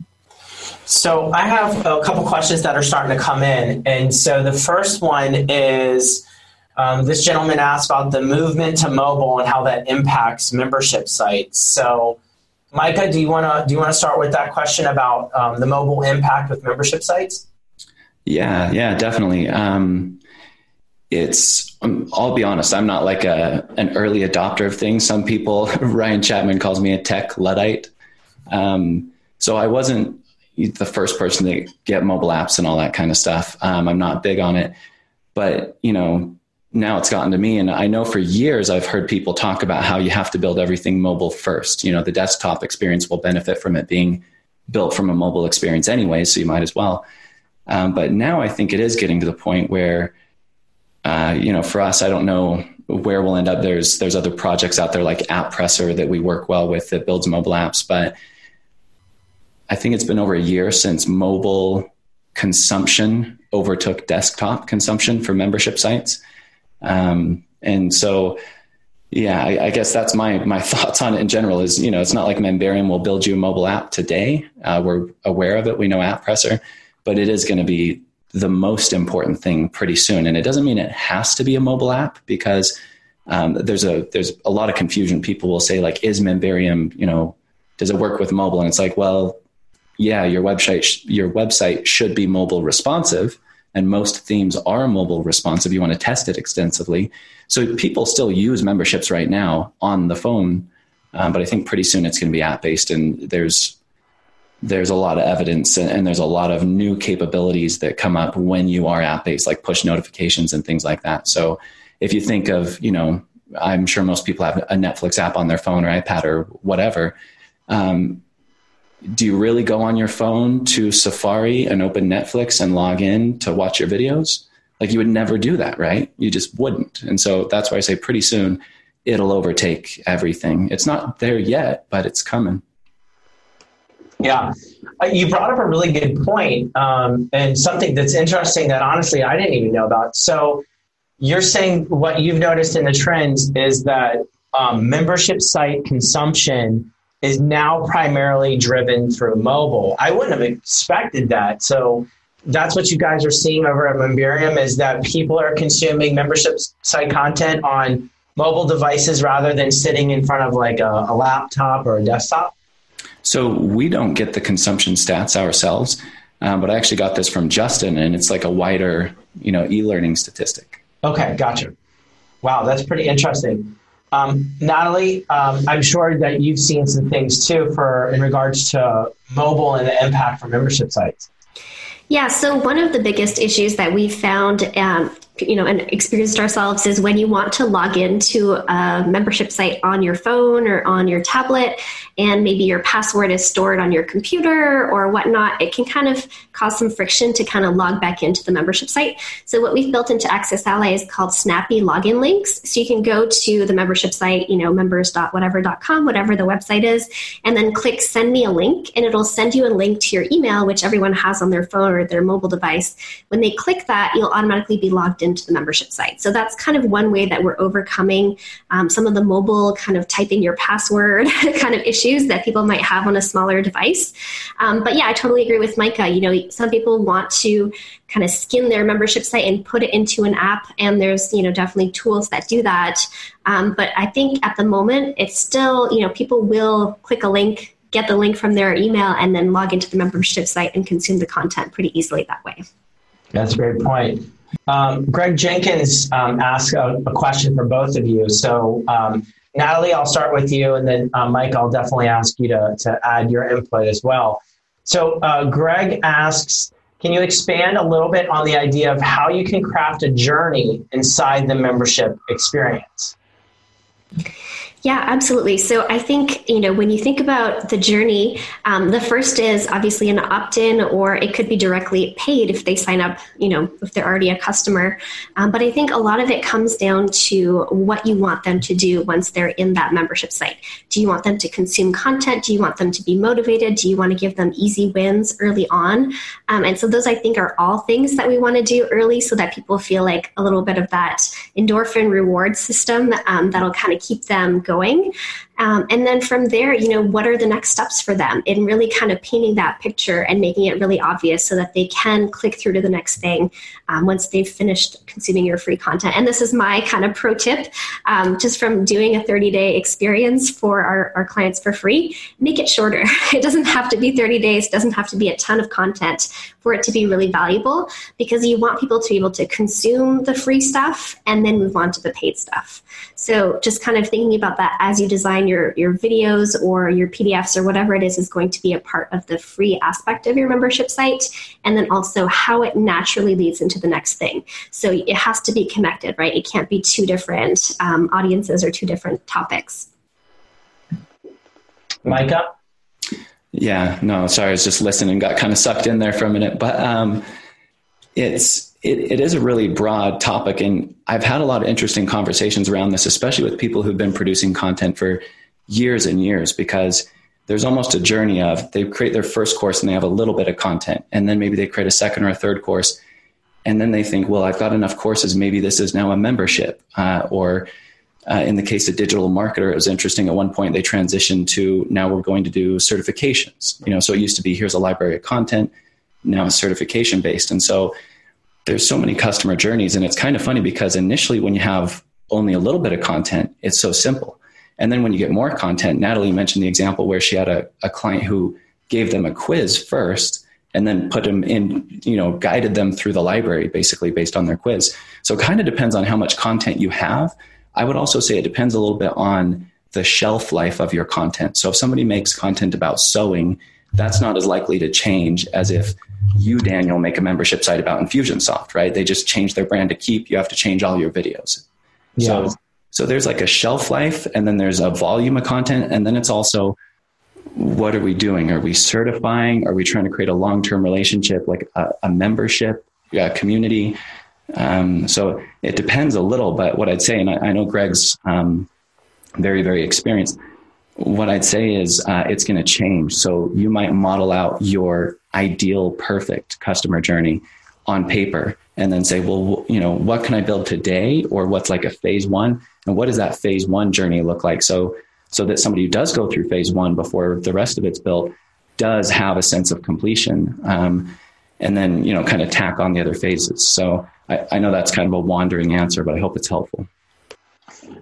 So I have a couple questions that are starting to come in. And so the first one is um, this gentleman asked about the movement to mobile and how that impacts membership sites. So Micah, do you want to do you want to start with that question about um, the mobile impact with membership sites? Yeah, yeah, definitely. Um, it's um, I'll be honest, I'm not like a an early adopter of things. Some people, Ryan Chapman calls me a tech luddite. Um, so I wasn't the first person to get mobile apps and all that kind of stuff. Um, I'm not big on it, but you know, now it's gotten to me, and I know for years I've heard people talk about how you have to build everything mobile first. You know, the desktop experience will benefit from it being built from a mobile experience anyway, so you might as well. Um, but now I think it is getting to the point where, uh, you know, for us, I don't know where we'll end up. There's there's other projects out there like AppPresser that we work well with that builds mobile apps, but I think it's been over a year since mobile consumption overtook desktop consumption for membership sites. Um, and so, yeah, I, I, guess that's my my thoughts on it in general. Is you know, it's not like Memberium will build you a mobile app today. Uh, we're aware of it. We know AppPresser, but it is going to be the most important thing pretty soon. And it doesn't mean it has to be a mobile app because um, there's a there's a lot of confusion. People will say like, is Memberium, you know, does it work with mobile? And it's like, well, yeah, your website your website should be mobile responsive, and most themes are mobile responsive. You want to test it extensively. So people still use memberships right now on the phone, um, but I think pretty soon it's going to be app based, and there's there's a lot of evidence and, and, there's a lot of new capabilities that come up when you are app based, like push notifications and things like that. So if you think of, you know, I'm sure most people have a Netflix app on their phone or iPad or whatever. Um, do you really go on your phone to Safari and open Netflix and log in to watch your videos? Like you would never do that, right? You just wouldn't. And so that's why I say pretty soon it'll overtake everything. It's not there yet, but it's coming. Yeah, uh, you brought up a really good point, um, and something that's interesting that honestly I didn't even know about. So, you're saying what you've noticed in the trends is that um, membership site consumption is now primarily driven through mobile. I wouldn't have expected that. So that's what you guys are seeing over at Memberium is that people are consuming membership site content on mobile devices rather than sitting in front of like a, a laptop or a desktop? So we don't get the consumption stats ourselves, um, but I actually got this from Justin, and it's like a wider, you know, e-learning statistic. Okay, gotcha. Wow, that's pretty interesting. Um, Nathalie, um, I'm sure that you've seen some things too for in regards to mobile and the impact for membership sites. Yeah, so one of the biggest issues that we found um, you know and experienced ourselves is when you want to log into a membership site on your phone or on your tablet and maybe your password is stored on your computer or whatnot it can kind of cause some friction to kind of log back into the membership site. So what we've built into AccessAlly is called snappy login links. So you can go to the membership site you know members.whatever.com whatever the website is and then click send me a link and it'll send you a link to your email which everyone has on their phone or their mobile device. When they click that you'll automatically be logged into the membership site. So that's kind of one way that we're overcoming um, some of the mobile kind of typing your password kind of issues that people might have on a smaller device. Um, but yeah, I totally agree with Micah. You know, some people want to kind of skin their membership site and put it into an app, and there's you know definitely tools that do that. Um, but I think at the moment, it's still you know people will click a link get the link from their email and then log into the membership site and consume the content pretty easily that way. That's a great point. Um, Greg Jenkins um, asked a, a, question for both of you. So, um, Nathalie, I'll start with you, and then uh, Mike, I'll definitely ask you to, to add your input as well. So, uh, Greg asks, can you expand a little bit on the idea of how you can craft a journey inside the membership experience? Yeah, absolutely. So I think, you know, when you think about the journey, um, the first is obviously an opt in, or it could be directly paid if they sign up, you know, if they're already a customer. Um, but I think a lot of it comes down to what you want them to do once they're in that membership site. Do you want them to consume content? Do you want them to be motivated? Do you want to give them easy wins early on? Um, and so those I think are all things that we want to do early so that people feel like a little bit of that endorphin reward system um, that'll kind of keep them going going. Um, and then from there, you know, what are the next steps for them in really kind of painting that picture and making it really obvious so that they can click through to the next thing um, once they've finished consuming your free content. And this is my kind of pro tip um, just from doing a 30 day experience for our, our clients for free, make it shorter. It doesn't have to be 30 days, doesn't have to be a ton of content for it to be really valuable because you want people to be able to consume the free stuff and then move on to the paid stuff. So just kind of thinking about that as you design your, your videos or your PDFs or whatever it is is going to be a part of the free aspect of your membership site. And then also how it naturally leads into the next thing. So it has to be connected, right? It can't be two different um, audiences or two different topics. Micah? Yeah, no, sorry, I was just listening, got kind of sucked in there for a minute. But um, it's it, it is a really broad topic, and I've had a lot of interesting conversations around this, especially with people who've been producing content for years and years, because there's almost a journey of they create their first course and they have a little bit of content, and then maybe they create a second or a third course, and then they think, well, I've got enough courses, maybe this is now a membership, uh, or uh, in the case of DigitalMarketer, it was interesting. At one point, they transitioned to now we're going to do certifications. You know, so it used to be here's a library of content, now it's certification based, and so there's so many customer journeys. And it's kind of funny because initially when you have only a little bit of content it's so simple. And then when you get more content Nathalie mentioned the example where she had a, a client who gave them a quiz first and then put them in you know guided them through the library basically based on their quiz. So it kind of depends on how much content you have. I would also say it depends a little bit on the shelf life of your content. So if somebody makes content about sewing that's not as likely to change as if you, Daniel, make a membership site about Infusionsoft, right? They just change their brand to Keap. You have to change all your videos. Yeah. So, so there's like a shelf life, and then there's a volume of content, and then it's also what are we doing? Are we certifying? Are we trying to create a long term relationship, like a, a membership a community? Um, so it depends a little, but what I'd say, and I, I know Greg's um, very, very experienced what I'd say is uh, it's going to change. So you might model out your ideal, perfect customer journey on paper and then say, well, you know, what can I build today or what's like a phase one? And what does that phase one journey look like? So, so that somebody who does go through phase one before the rest of it's built does have a sense of completion. Um, and then, you know, kind of tack on the other phases. So I, I know that's kind of a wandering answer, but I hope it's helpful.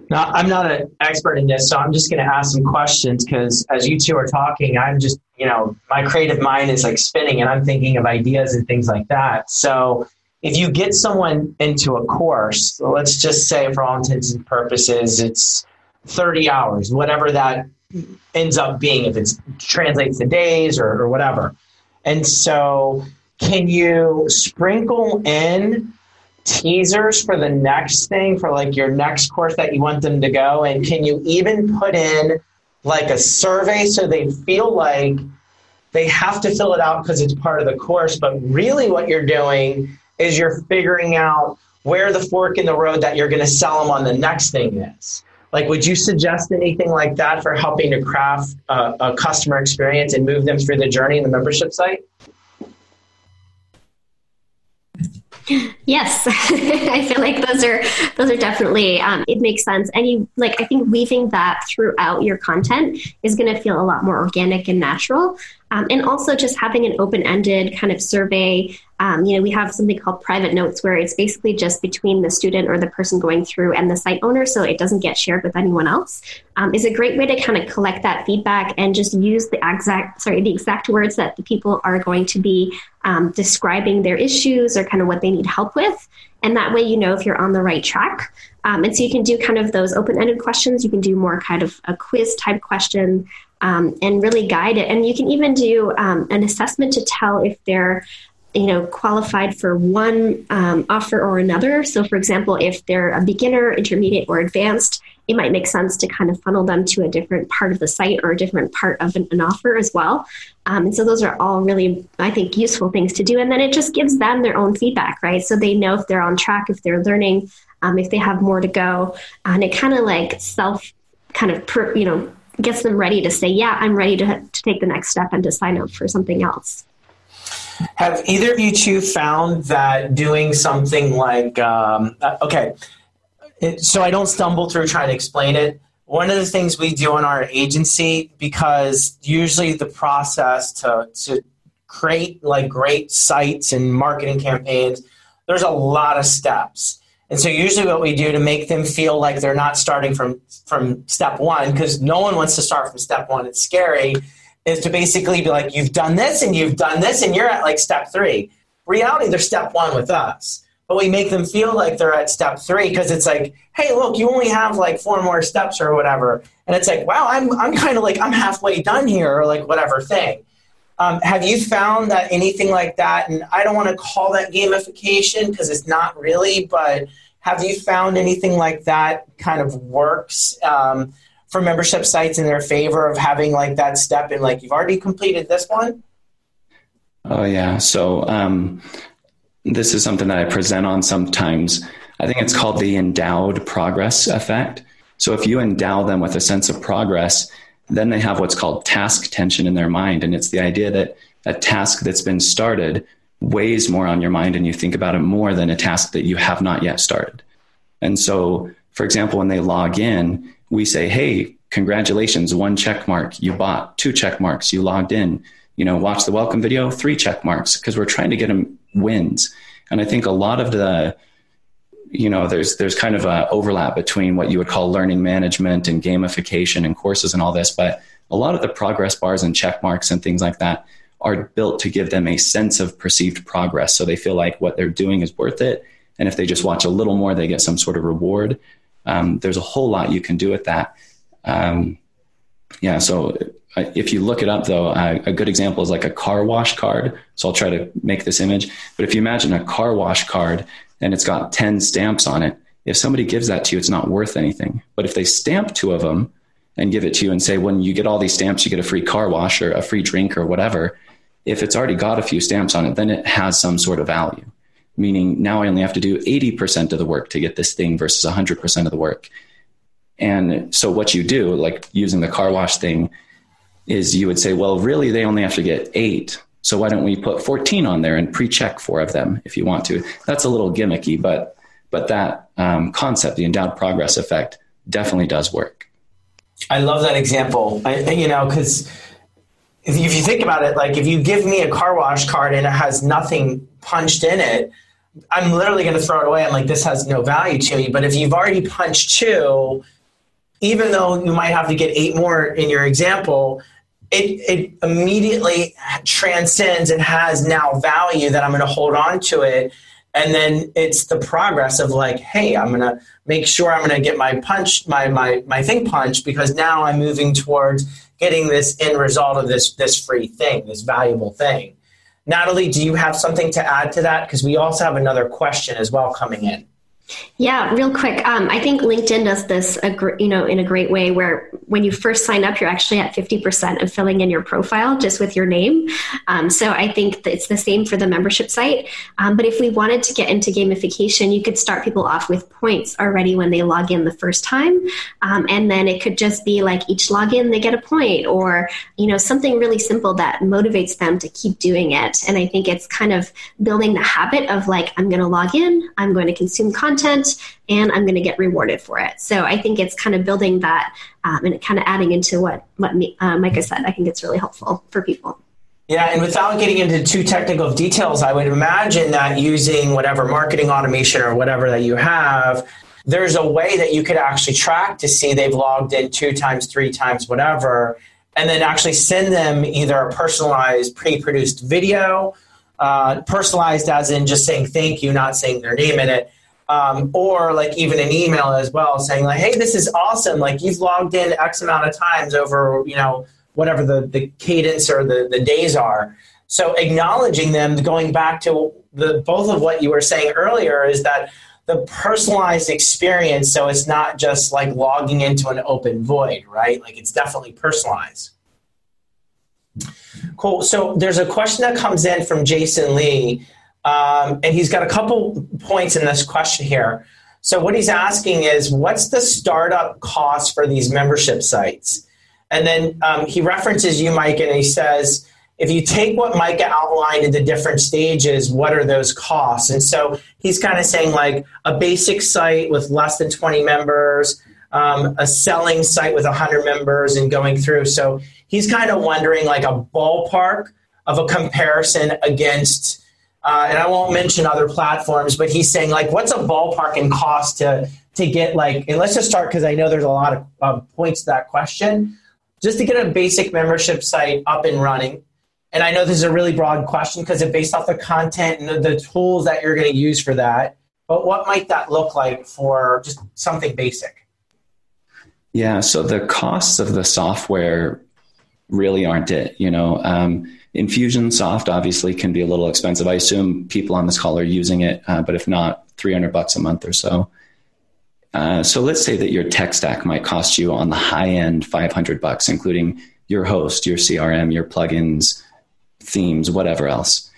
Now, I'm not an expert in this, so I'm just going to ask some questions because as you two are talking, I'm just, you know, my creative mind is like spinning and I'm thinking of ideas and things like that. So, if you get someone into a course, so let's just say for all intents and purposes, it's 30 hours, whatever that ends up being, if it translates to days or, or whatever. And so, can you sprinkle in teasers for the next thing for like your next course that you want them to go? And can you even put in like a survey so they feel like they have to fill it out because it's part of the course? But really what you're doing is you're figuring out where the fork in the road that you're going to sell them on the next thing is. Like would you suggest anything like that for helping to craft a, a customer experience and move them through the journey in the membership site Yes, I feel like those are those are definitely um, it makes sense, and you like I think weaving that throughout your content is going to feel a lot more organic and natural. Um, and also just having an open-ended kind of survey. Um, you know, we have something called private notes where it's basically just between the student or the person going through and the site owner, so it doesn't get shared with anyone else. Um, is a great way to kind of collect that feedback and just use the exact sorry the exact words that the people are going to be um, describing their issues or kind of what they need help with. And that way, you know if you're on the right track. Um, and so you can do kind of those open-ended questions. You can do more kind of a quiz type question um, and really guide it. And you can even do um, an assessment to tell if they're you know qualified for one um, offer or another so for example if they're a beginner intermediate or advanced it might make sense to kind of funnel them to a different part of the site or a different part of an, an offer as well. Um, and so those are all really, I think, useful things to do. And then it just gives them their own feedback, right? So they know if they're on track, if they're learning, um, if they have more to go. And it kind of like self kind of, per, you know, gets them ready to say, yeah, I'm ready to, to take the next step and to sign up for something else. Have either of you two found that doing something like, um, uh, okay, so I don't stumble through trying to explain it. One of the things we do in our agency, because usually the process to, to create like great sites and marketing campaigns, there's a lot of steps. And so usually what we do to make them feel like they're not starting from from step 1 because no one wants to start from step 1 it's scary is to basically be like you've done this and you've done this and you're at like step 3. Reality they're step 1 with us. But we make them feel like they're at step 3 because it's like hey look you only have like four more steps or whatever. And it's like wow I'm I'm kind of like I'm halfway done here or like whatever thing. Um, have you found that anything like that, and I don't want to call that gamification because it's not really, but have you found anything like that kind of works um, for membership sites in their favor of having like that step in like you've already completed this one? Oh yeah. So um, this is something that I present on sometimes. I think it's called the endowed progress effect. So if you endow them with a sense of progress, then they have what's called task tension in their mind, and it's the idea that a task that's been started weighs more on your mind and you think about it more than a task that you have not yet started. And so, for example, when they log in, we say, hey, congratulations, one check mark, you bought two check marks, you logged in, you know, watch the welcome video, three check marks, because we're trying to get them wins. And I think a lot of the, you know, there's there's kind of a overlap between what you would call learning management and gamification and courses and all this, but a lot of the progress bars and check marks and things like that are built to give them a sense of perceived progress. So they feel like what they're doing is worth it. And if they just watch a little more, they get some sort of reward. Um, there's a whole lot you can do with that. Um, yeah, so if you look it up, though, uh, a good example is like a car wash card. So I'll try to make this image. But if you imagine a car wash card and it's got 10 stamps on it, if somebody gives that to you, it's not worth anything. But if they stamp two of them and give it to you and say, when you get all these stamps, you get a free car wash or a free drink or whatever, if it's already got a few stamps on it, then it has some sort of value. Meaning now I only have to do 80% of the work to get this thing versus 100% of the work. And so what you do, like using the car wash thing, is you would say, well, really, they only have to get eight. So why don't we put 14 on there and pre-check four of them if you want to? That's a little gimmicky, but but that um, concept, the endowed progress effect, definitely does work. I love that example. I, you know, because if you, if you think about it, like if you give me a car wash card and it has nothing punched in it, I'm literally going to throw it away. I'm like, this has no value to me. But if you've already punched two, even though you might have to get eight more in your example, it, it immediately transcends and has now value that I'm going to hold on to it. And then it's the progress of like, hey, I'm going to make sure I'm going to get my punch, my, my, my thing punched because now I'm moving towards getting this end result of this this free thing, this valuable thing. Nathalie, do you have something to add to that? Because we also have another question as well coming in. Yeah, real quick. Um, I think LinkedIn does this, you know, in a great way. Where when you first sign up, you're actually at fifty percent of filling in your profile just with your name. Um, so I think it's the same for the membership site. Um, but if we wanted to get into gamification, you could start people off with points already when they log in the first time, um, and then it could just be like each login they get a point, or you know, something really simple that motivates them to keep doing it. And I think it's kind of building the habit of like, I'm going to log in, I'm going to consume content content and I'm going to get rewarded for it. So I think it's kind of building that um, and kind of adding into what, what me, uh, Micah said. I think it's really helpful for people. Yeah, and without getting into too technical details, I would imagine that using whatever marketing automation or whatever that you have, there's a way that you could actually track to see they've logged in two times, three times, whatever, and then actually send them either a personalized, pre produced video, uh, personalized as in just saying thank you, not saying their name in it, um, or like even an email as well saying like hey this is awesome like you've logged in x amount of times over you know whatever the, the cadence or the, the days are so acknowledging them going back to the both of what you were saying earlier is that the personalized experience so it's not just like logging into an open void, right? Like it's definitely personalized. Cool. So there's a question that comes in from Jason Lee, um, and he's got a couple points in this question here. So what he's asking is, what's the startup cost for these membership sites? And then um, he references you, Mike, and he says, if you take what Micah outlined in the different stages, what are those costs? And so he's kind of saying like a basic site with less than 20 members, um, a selling site with 100 members, and going through. So he's kind of wondering like a ballpark of a comparison against. Uh, and I won't mention other platforms, but he's saying like, what's a ballpark in cost to to get like? And let's just start because I know there's a lot of uh, points to that question. Just to get a basic membership site up and running, and I know this is a really broad question because it's based off the content and the, the tools that you're going to use for that. But what might that look like for just something basic? Yeah, so the costs of the software really aren't it. You know, um, Infusionsoft obviously can be a little expensive. I assume people on this call are using it, uh, but if not, 300 bucks a month or so. Uh, so let's say that your tech stack might cost you on the high end 500 bucks, including your host, your CRM, your plugins, themes, whatever else.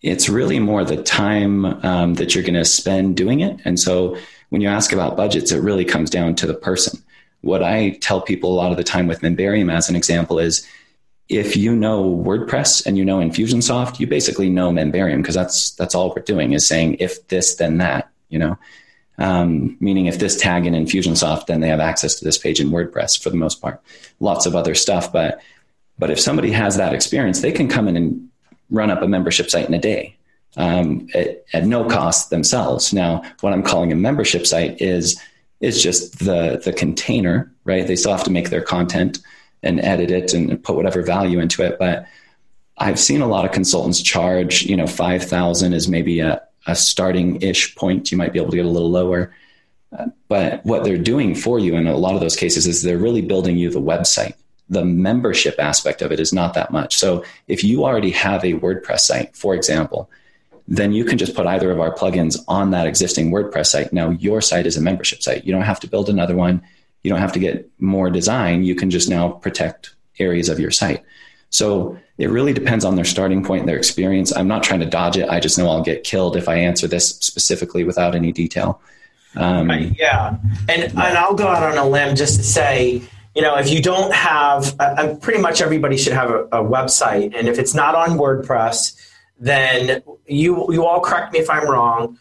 It's really more the time um, that you're going to spend doing it. And so when you ask about budgets, it really comes down to the person. What I tell people a lot of the time with Memberium as an example is if you know WordPress and you know Infusionsoft, you basically know Memberium because that's that's all we're doing is saying if this then that, you know. Um, meaning if this tag in Infusionsoft, then they have access to this page in WordPress for the most part. Lots of other stuff, but but if somebody has that experience, they can come in and run up a membership site in a day um, at, at, no cost themselves. Now, what I'm calling a membership site is is just the the container, right? They still have to make their content and edit it and put whatever value into it. But I've seen a lot of consultants charge, you know, five thousand is maybe a, a starting ish point. You might be able to get a little lower. But what they're doing for you in a lot of those cases is they're really building you the website the membership aspect of it is not that much. So if you already have a WordPress site, for example, then you can just put either of our plugins on that existing WordPress site. Now your site is a membership site. You don't have to build another one. You don't have to get more design. You can just now protect areas of your site. So it really depends on their starting point, their experience. I'm not trying to dodge it. I just know I'll get killed if I answer this specifically without any detail. Um, yeah, and and I'll go out on a limb just to say you know, if you don't have, uh, uh, pretty much everybody should have a, a, website, and if it's not on WordPress, then you you all correct me if I'm wrong.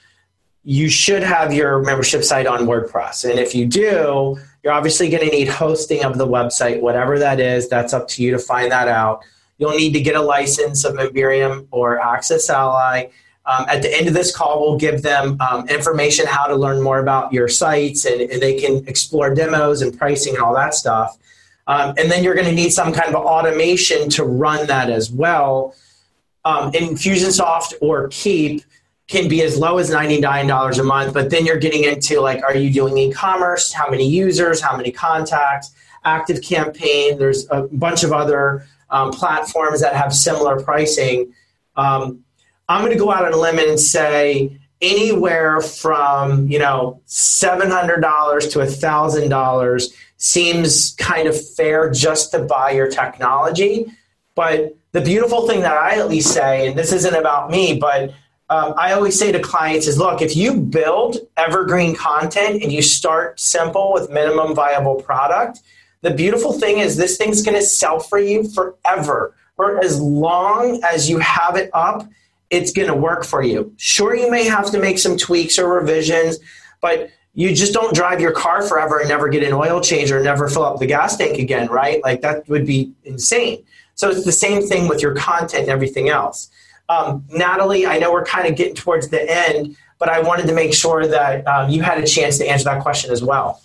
You should have your membership site on WordPress, and if you do, you're obviously going to need hosting of the website, whatever that is. That's up to you to find that out. You'll need to get a license of Memberium or AccessAlly. Um, at the end of this call, we'll give them um, information how to learn more about your sites, and, and, they can explore demos and pricing and all that stuff. Um, and then you're going to need some kind of automation to run that as well. Um, Infusionsoft or Keap can be as low as $99 a month, but then you're getting into like, are you doing e-commerce? How many users? How many contacts? ActiveCampaign. There's a bunch of other um, platforms that have similar pricing. Um, I'm going to go out on a limb and say anywhere from you know seven hundred dollars to a thousand dollars seems kind of fair just to buy your technology. But the beautiful thing that I at least say, and this isn't about me, but um, I always say to clients is look, if you build evergreen content and you start simple with minimum viable product, the beautiful thing is this thing's going to sell for you forever. For as long as you have it up it's going to work for you. Sure, you may have to make some tweaks or revisions, but you just don't drive your car forever and never get an oil change or never fill up the gas tank again, right? Like that would be insane. So it's the same thing with your content and everything else. Um, Nathalie, I know we're kind of getting towards the end, but I wanted to make sure that um, you had a chance to answer that question as well.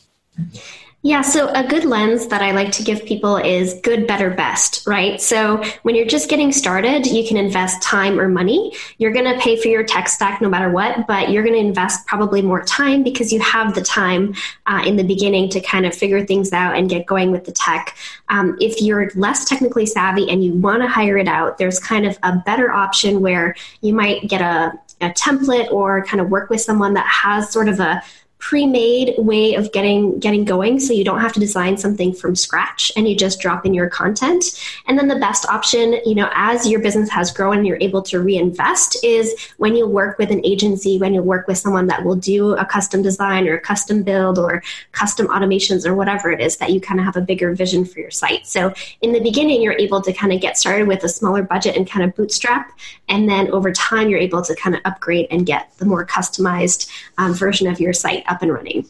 Yeah, so a good lens that I like to give people is good, better, best, right? So when you're just getting started, you can invest time or money. You're going to pay for your tech stack no matter what, but you're going to invest probably more time because you have the time uh, in the beginning to kind of figure things out and get going with the tech. Um, if you're less technically savvy and you want to hire it out, there's kind of a better option where you might get a a template or kind of work with someone that has sort of a pre-made way of getting getting going. So you don't have to design something from scratch and you just drop in your content. And then the best option you know as your business has grown and you're able to reinvest is when you work with an agency when you work with someone that will do a custom design or a custom build or custom automations or whatever it is that you kind of have a bigger vision for your site. So in the beginning you're able to kind of get started with a smaller budget and kind of bootstrap. And then over time you're able to kind of upgrade and get the more customized um, version of your site up and running.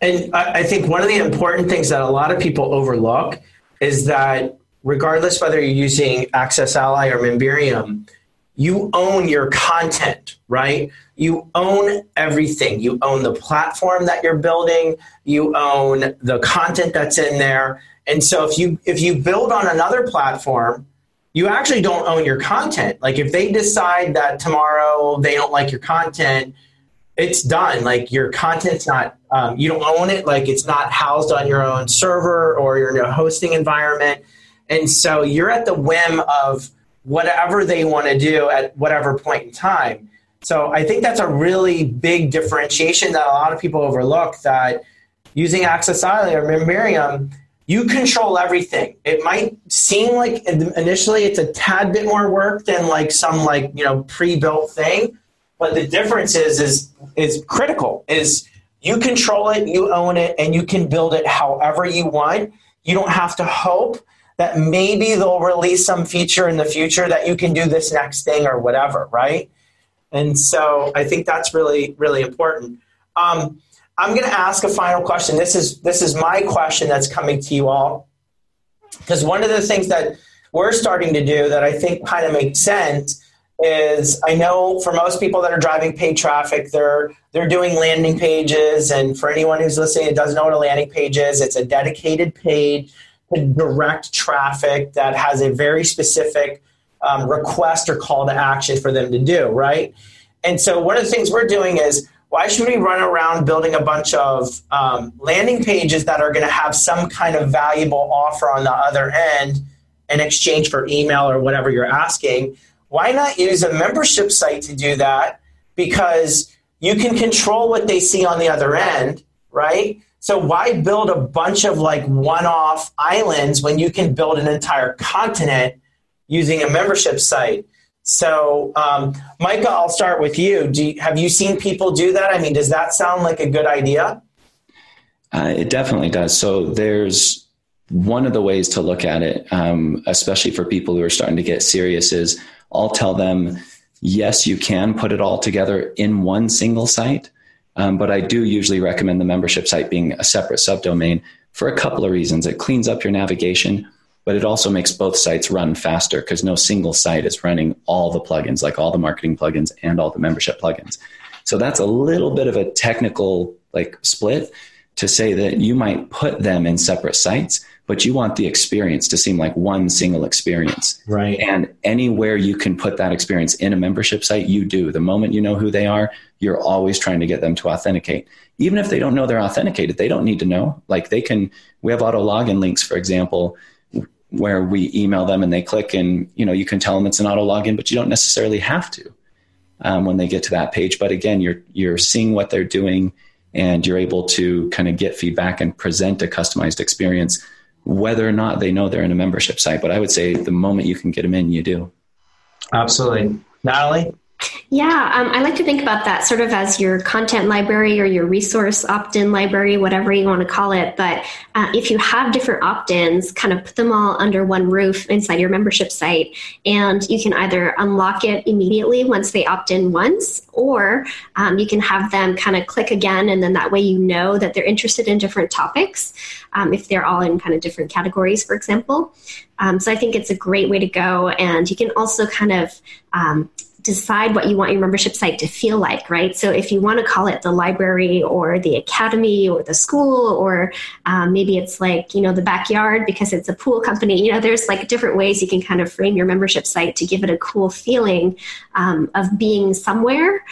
And I think one of the important things that a lot of people overlook is that regardless whether you're using AccessAlly or Memberium, you own your content, right? You own everything. You own the platform that you're building. You own the content that's in there. And so if you if you build on another platform, you actually don't own your content. Like if they decide that tomorrow they don't like your content, it's done. Like your content's not, um, you don't own it. Like it's not housed on your own server or your hosting environment. And so you're at the whim of whatever they want to do at whatever point in time. So I think that's a really big differentiation that a lot of people overlook that using AccessAlly or Memberium, you control everything. It might seem like initially it's a tad bit more work than like some like, you know, pre-built thing but the difference is is is critical. Is you control it, you own it, and you can build it however you want. You don't have to hope that maybe they'll release some feature in the future that you can do this next thing or whatever, right? And so I think that's really really important. Um, I'm going to ask a final question. This is this is my question that's coming to you all because one of the things that we're starting to do that I think kind of makes sense is I know for most people that are driving paid traffic, they're they're doing landing pages. And for anyone who's listening and doesn't know what a landing page is, it's a dedicated page to direct traffic that has a very specific um, request or call to action for them to do, right? And so one of the things we're doing is why should we run around building a bunch of um, landing pages that are going to have some kind of valuable offer on the other end in exchange for email or whatever you're asking? Why not use a membership site to do that? Because you can control what they see on the other end, right? So why build a bunch of like one-off islands when you can build an entire continent using a membership site? So, um, Micah, I'll start with you. you. Have you seen people do that? I mean, does that sound like a good idea? Uh, it definitely does. So there's one of the ways to look at it, um, especially for people who are starting to get serious, is I'll tell them, yes, you can put it all together in one single site. Um, but I do usually recommend the membership site being a separate subdomain for a couple of reasons. It cleans up your navigation, but it also makes both sites run faster because no single site is running all the plugins, like all the marketing plugins and all the membership plugins. So that's a little bit of a technical like split to say that you might put them in separate sites, but you want the experience to seem like one single experience. Right. And anywhere you can put that experience in a membership site, you do. The moment you know who they are, you're always trying to get them to authenticate. Even if they don't know they're authenticated, they don't need to know. Like they can, we have auto login links, for example, where we email them and they click and, you know, you can tell them it's an auto login, but you don't necessarily have to um, when they get to that page. But again, you're, you're seeing what they're doing and you're able to kind of get feedback and present a customized experience whether or not they know they're in a membership site. But I would say the moment you can get them in, you do. Absolutely. Nathalie? Yeah, um, I like to think about that sort of as your content library or your resource opt in library, whatever you want to call it. But uh, if you have different opt ins, kind of put them all under one roof inside your membership site. And you can either unlock it immediately once they opt in once, or um, you can have them kind of click again. And then that way you know that they're interested in different topics, um, if they're all in kind of different categories, for example. Um, so I think it's a great way to go. And you can also kind of um, decide what you want your membership site to feel like, right? So if you want to call it the library or the academy or the school, or um, maybe it's like, you know, the backyard because it's a pool company, you know, there's like different ways you can kind of frame your membership site to give it a cool feeling um, of being somewhere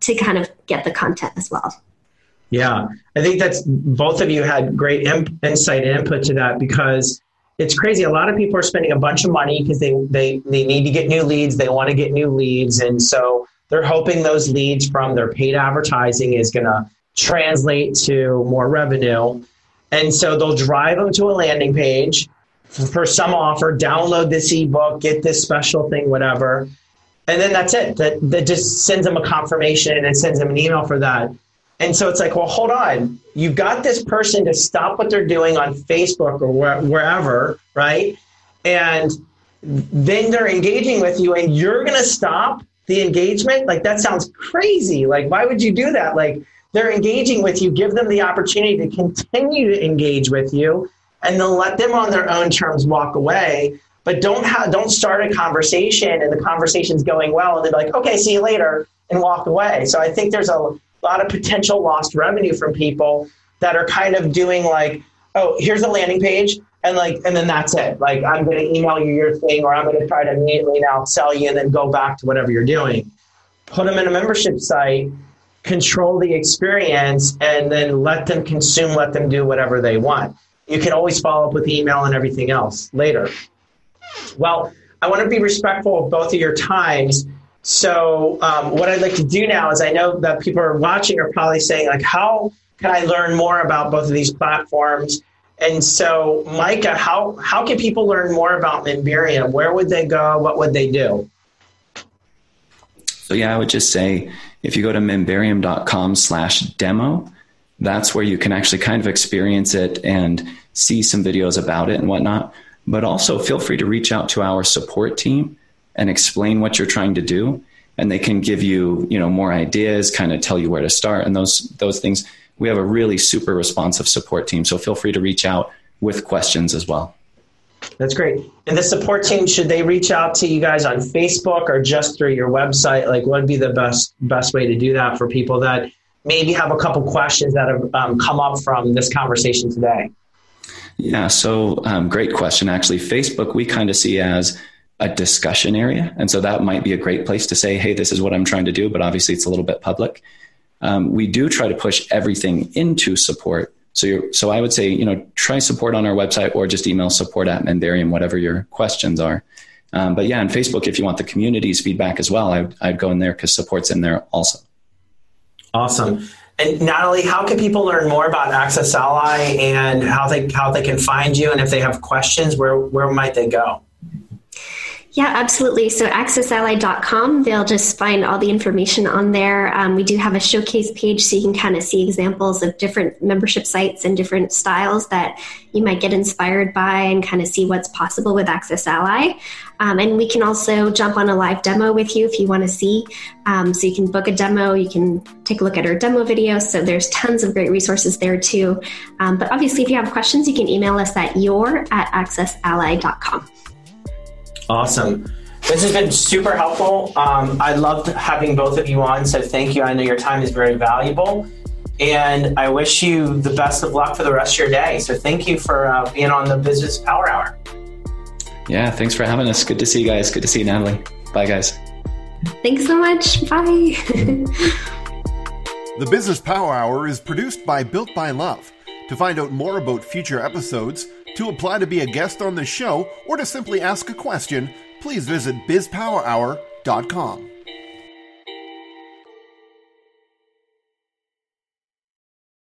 to kind of get the content as well. Yeah, I think that's both of you had great imp- insight and input to that because it's crazy. A lot of people are spending a bunch of money because they, they, they need to get new leads. They want to get new leads. And so They're hoping those leads from their paid advertising is going to translate to more revenue. And so they'll drive them to a landing page for some offer, download this ebook, get this special thing, whatever. And then that's it. That, that just sends them a confirmation and sends them an email for that. And so it's like, well, hold on. You've got this person to stop what they're doing on Facebook or wh- wherever, right? And then they're engaging with you and you're going to stop the engagement. Like, that sounds crazy. Like, why would you do that? Like, they're engaging with you. Give them the opportunity to continue to engage with you and then let them on their own terms walk away. But don't have, don't start a conversation and the conversation's going well and they're like, okay, see you later and walk away. So I think there's a lot of potential lost revenue from people that are kind of doing like, oh, here's a landing page and like and then that's it. Like I'm gonna email you your thing or I'm gonna try to immediately now sell you and then go back to whatever you're doing. Put them in a membership site control the experience and then let them consume, let them do whatever they want. You can always follow up with email and everything else later. Well, I want to be respectful of both of your times. So, um, what I'd like to do now is I know that people are watching are probably saying, like, how can I learn more about both of these platforms? And so, Micah, how, how can people learn more about Memberium? Where would they go? What would they do? So, yeah, I would just say if you go to memberium.com slash demo, that's where you can actually kind of experience it and see some videos about it and whatnot. But also feel free to reach out to our support team and explain what you're trying to do. And they can give you, you know, more ideas, kind of tell you where to start and those those things. We have a really super responsive support team. So feel free to reach out with questions as well. That's great. And the support team, should they reach out to you guys on Facebook or just through your website? Like, what would be the best best way to do that for people that maybe have a couple questions that have um, come up from this conversation today? Yeah, so um, great question. Actually, Facebook we kind of see as a discussion area, and so that might be a great place to say, "Hey, this is what I'm trying to do," but obviously it's a little bit public. Um, we do try to push everything into support so, you so I would say, you know, try support on our website or just email support at Memberium, whatever your questions are. Um, but yeah, on Facebook, if you want the community's feedback as well, I, I'd go in there because support's in there also. Awesome. And Nathalie, how can people learn more about AccessAlly and how they how they can find you? And if they have questions, where where might they go? Yeah, absolutely. So accessally.com, they'll just find all the information on there. Um, we do have a showcase page so you can kind of see examples of different membership sites and different styles that you might get inspired by and kind of see what's possible with AccessAlly. Um, and we can also jump on a live demo with you if you want to see. Um, so you can book a demo, you can take a look at our demo video. So there's tons of great resources there too. Um, but obviously, if you have questions, you can email us at your at accessally.com. Awesome. This has been super helpful. Um, I loved having both of you on, so thank you. I know your time is very valuable. And I wish you the best of luck for the rest of your day. So thank you for uh, being on the Business Power Hour. Yeah, thanks for having us. Good to see you guys. Good to see you, Nathalie. Bye, guys. Thanks so much. Bye. the Business Power Hour is produced by Built by Love. To find out more about future episodes, to apply to be a guest on the show, or to simply ask a question, please visit bizpowerhour.com.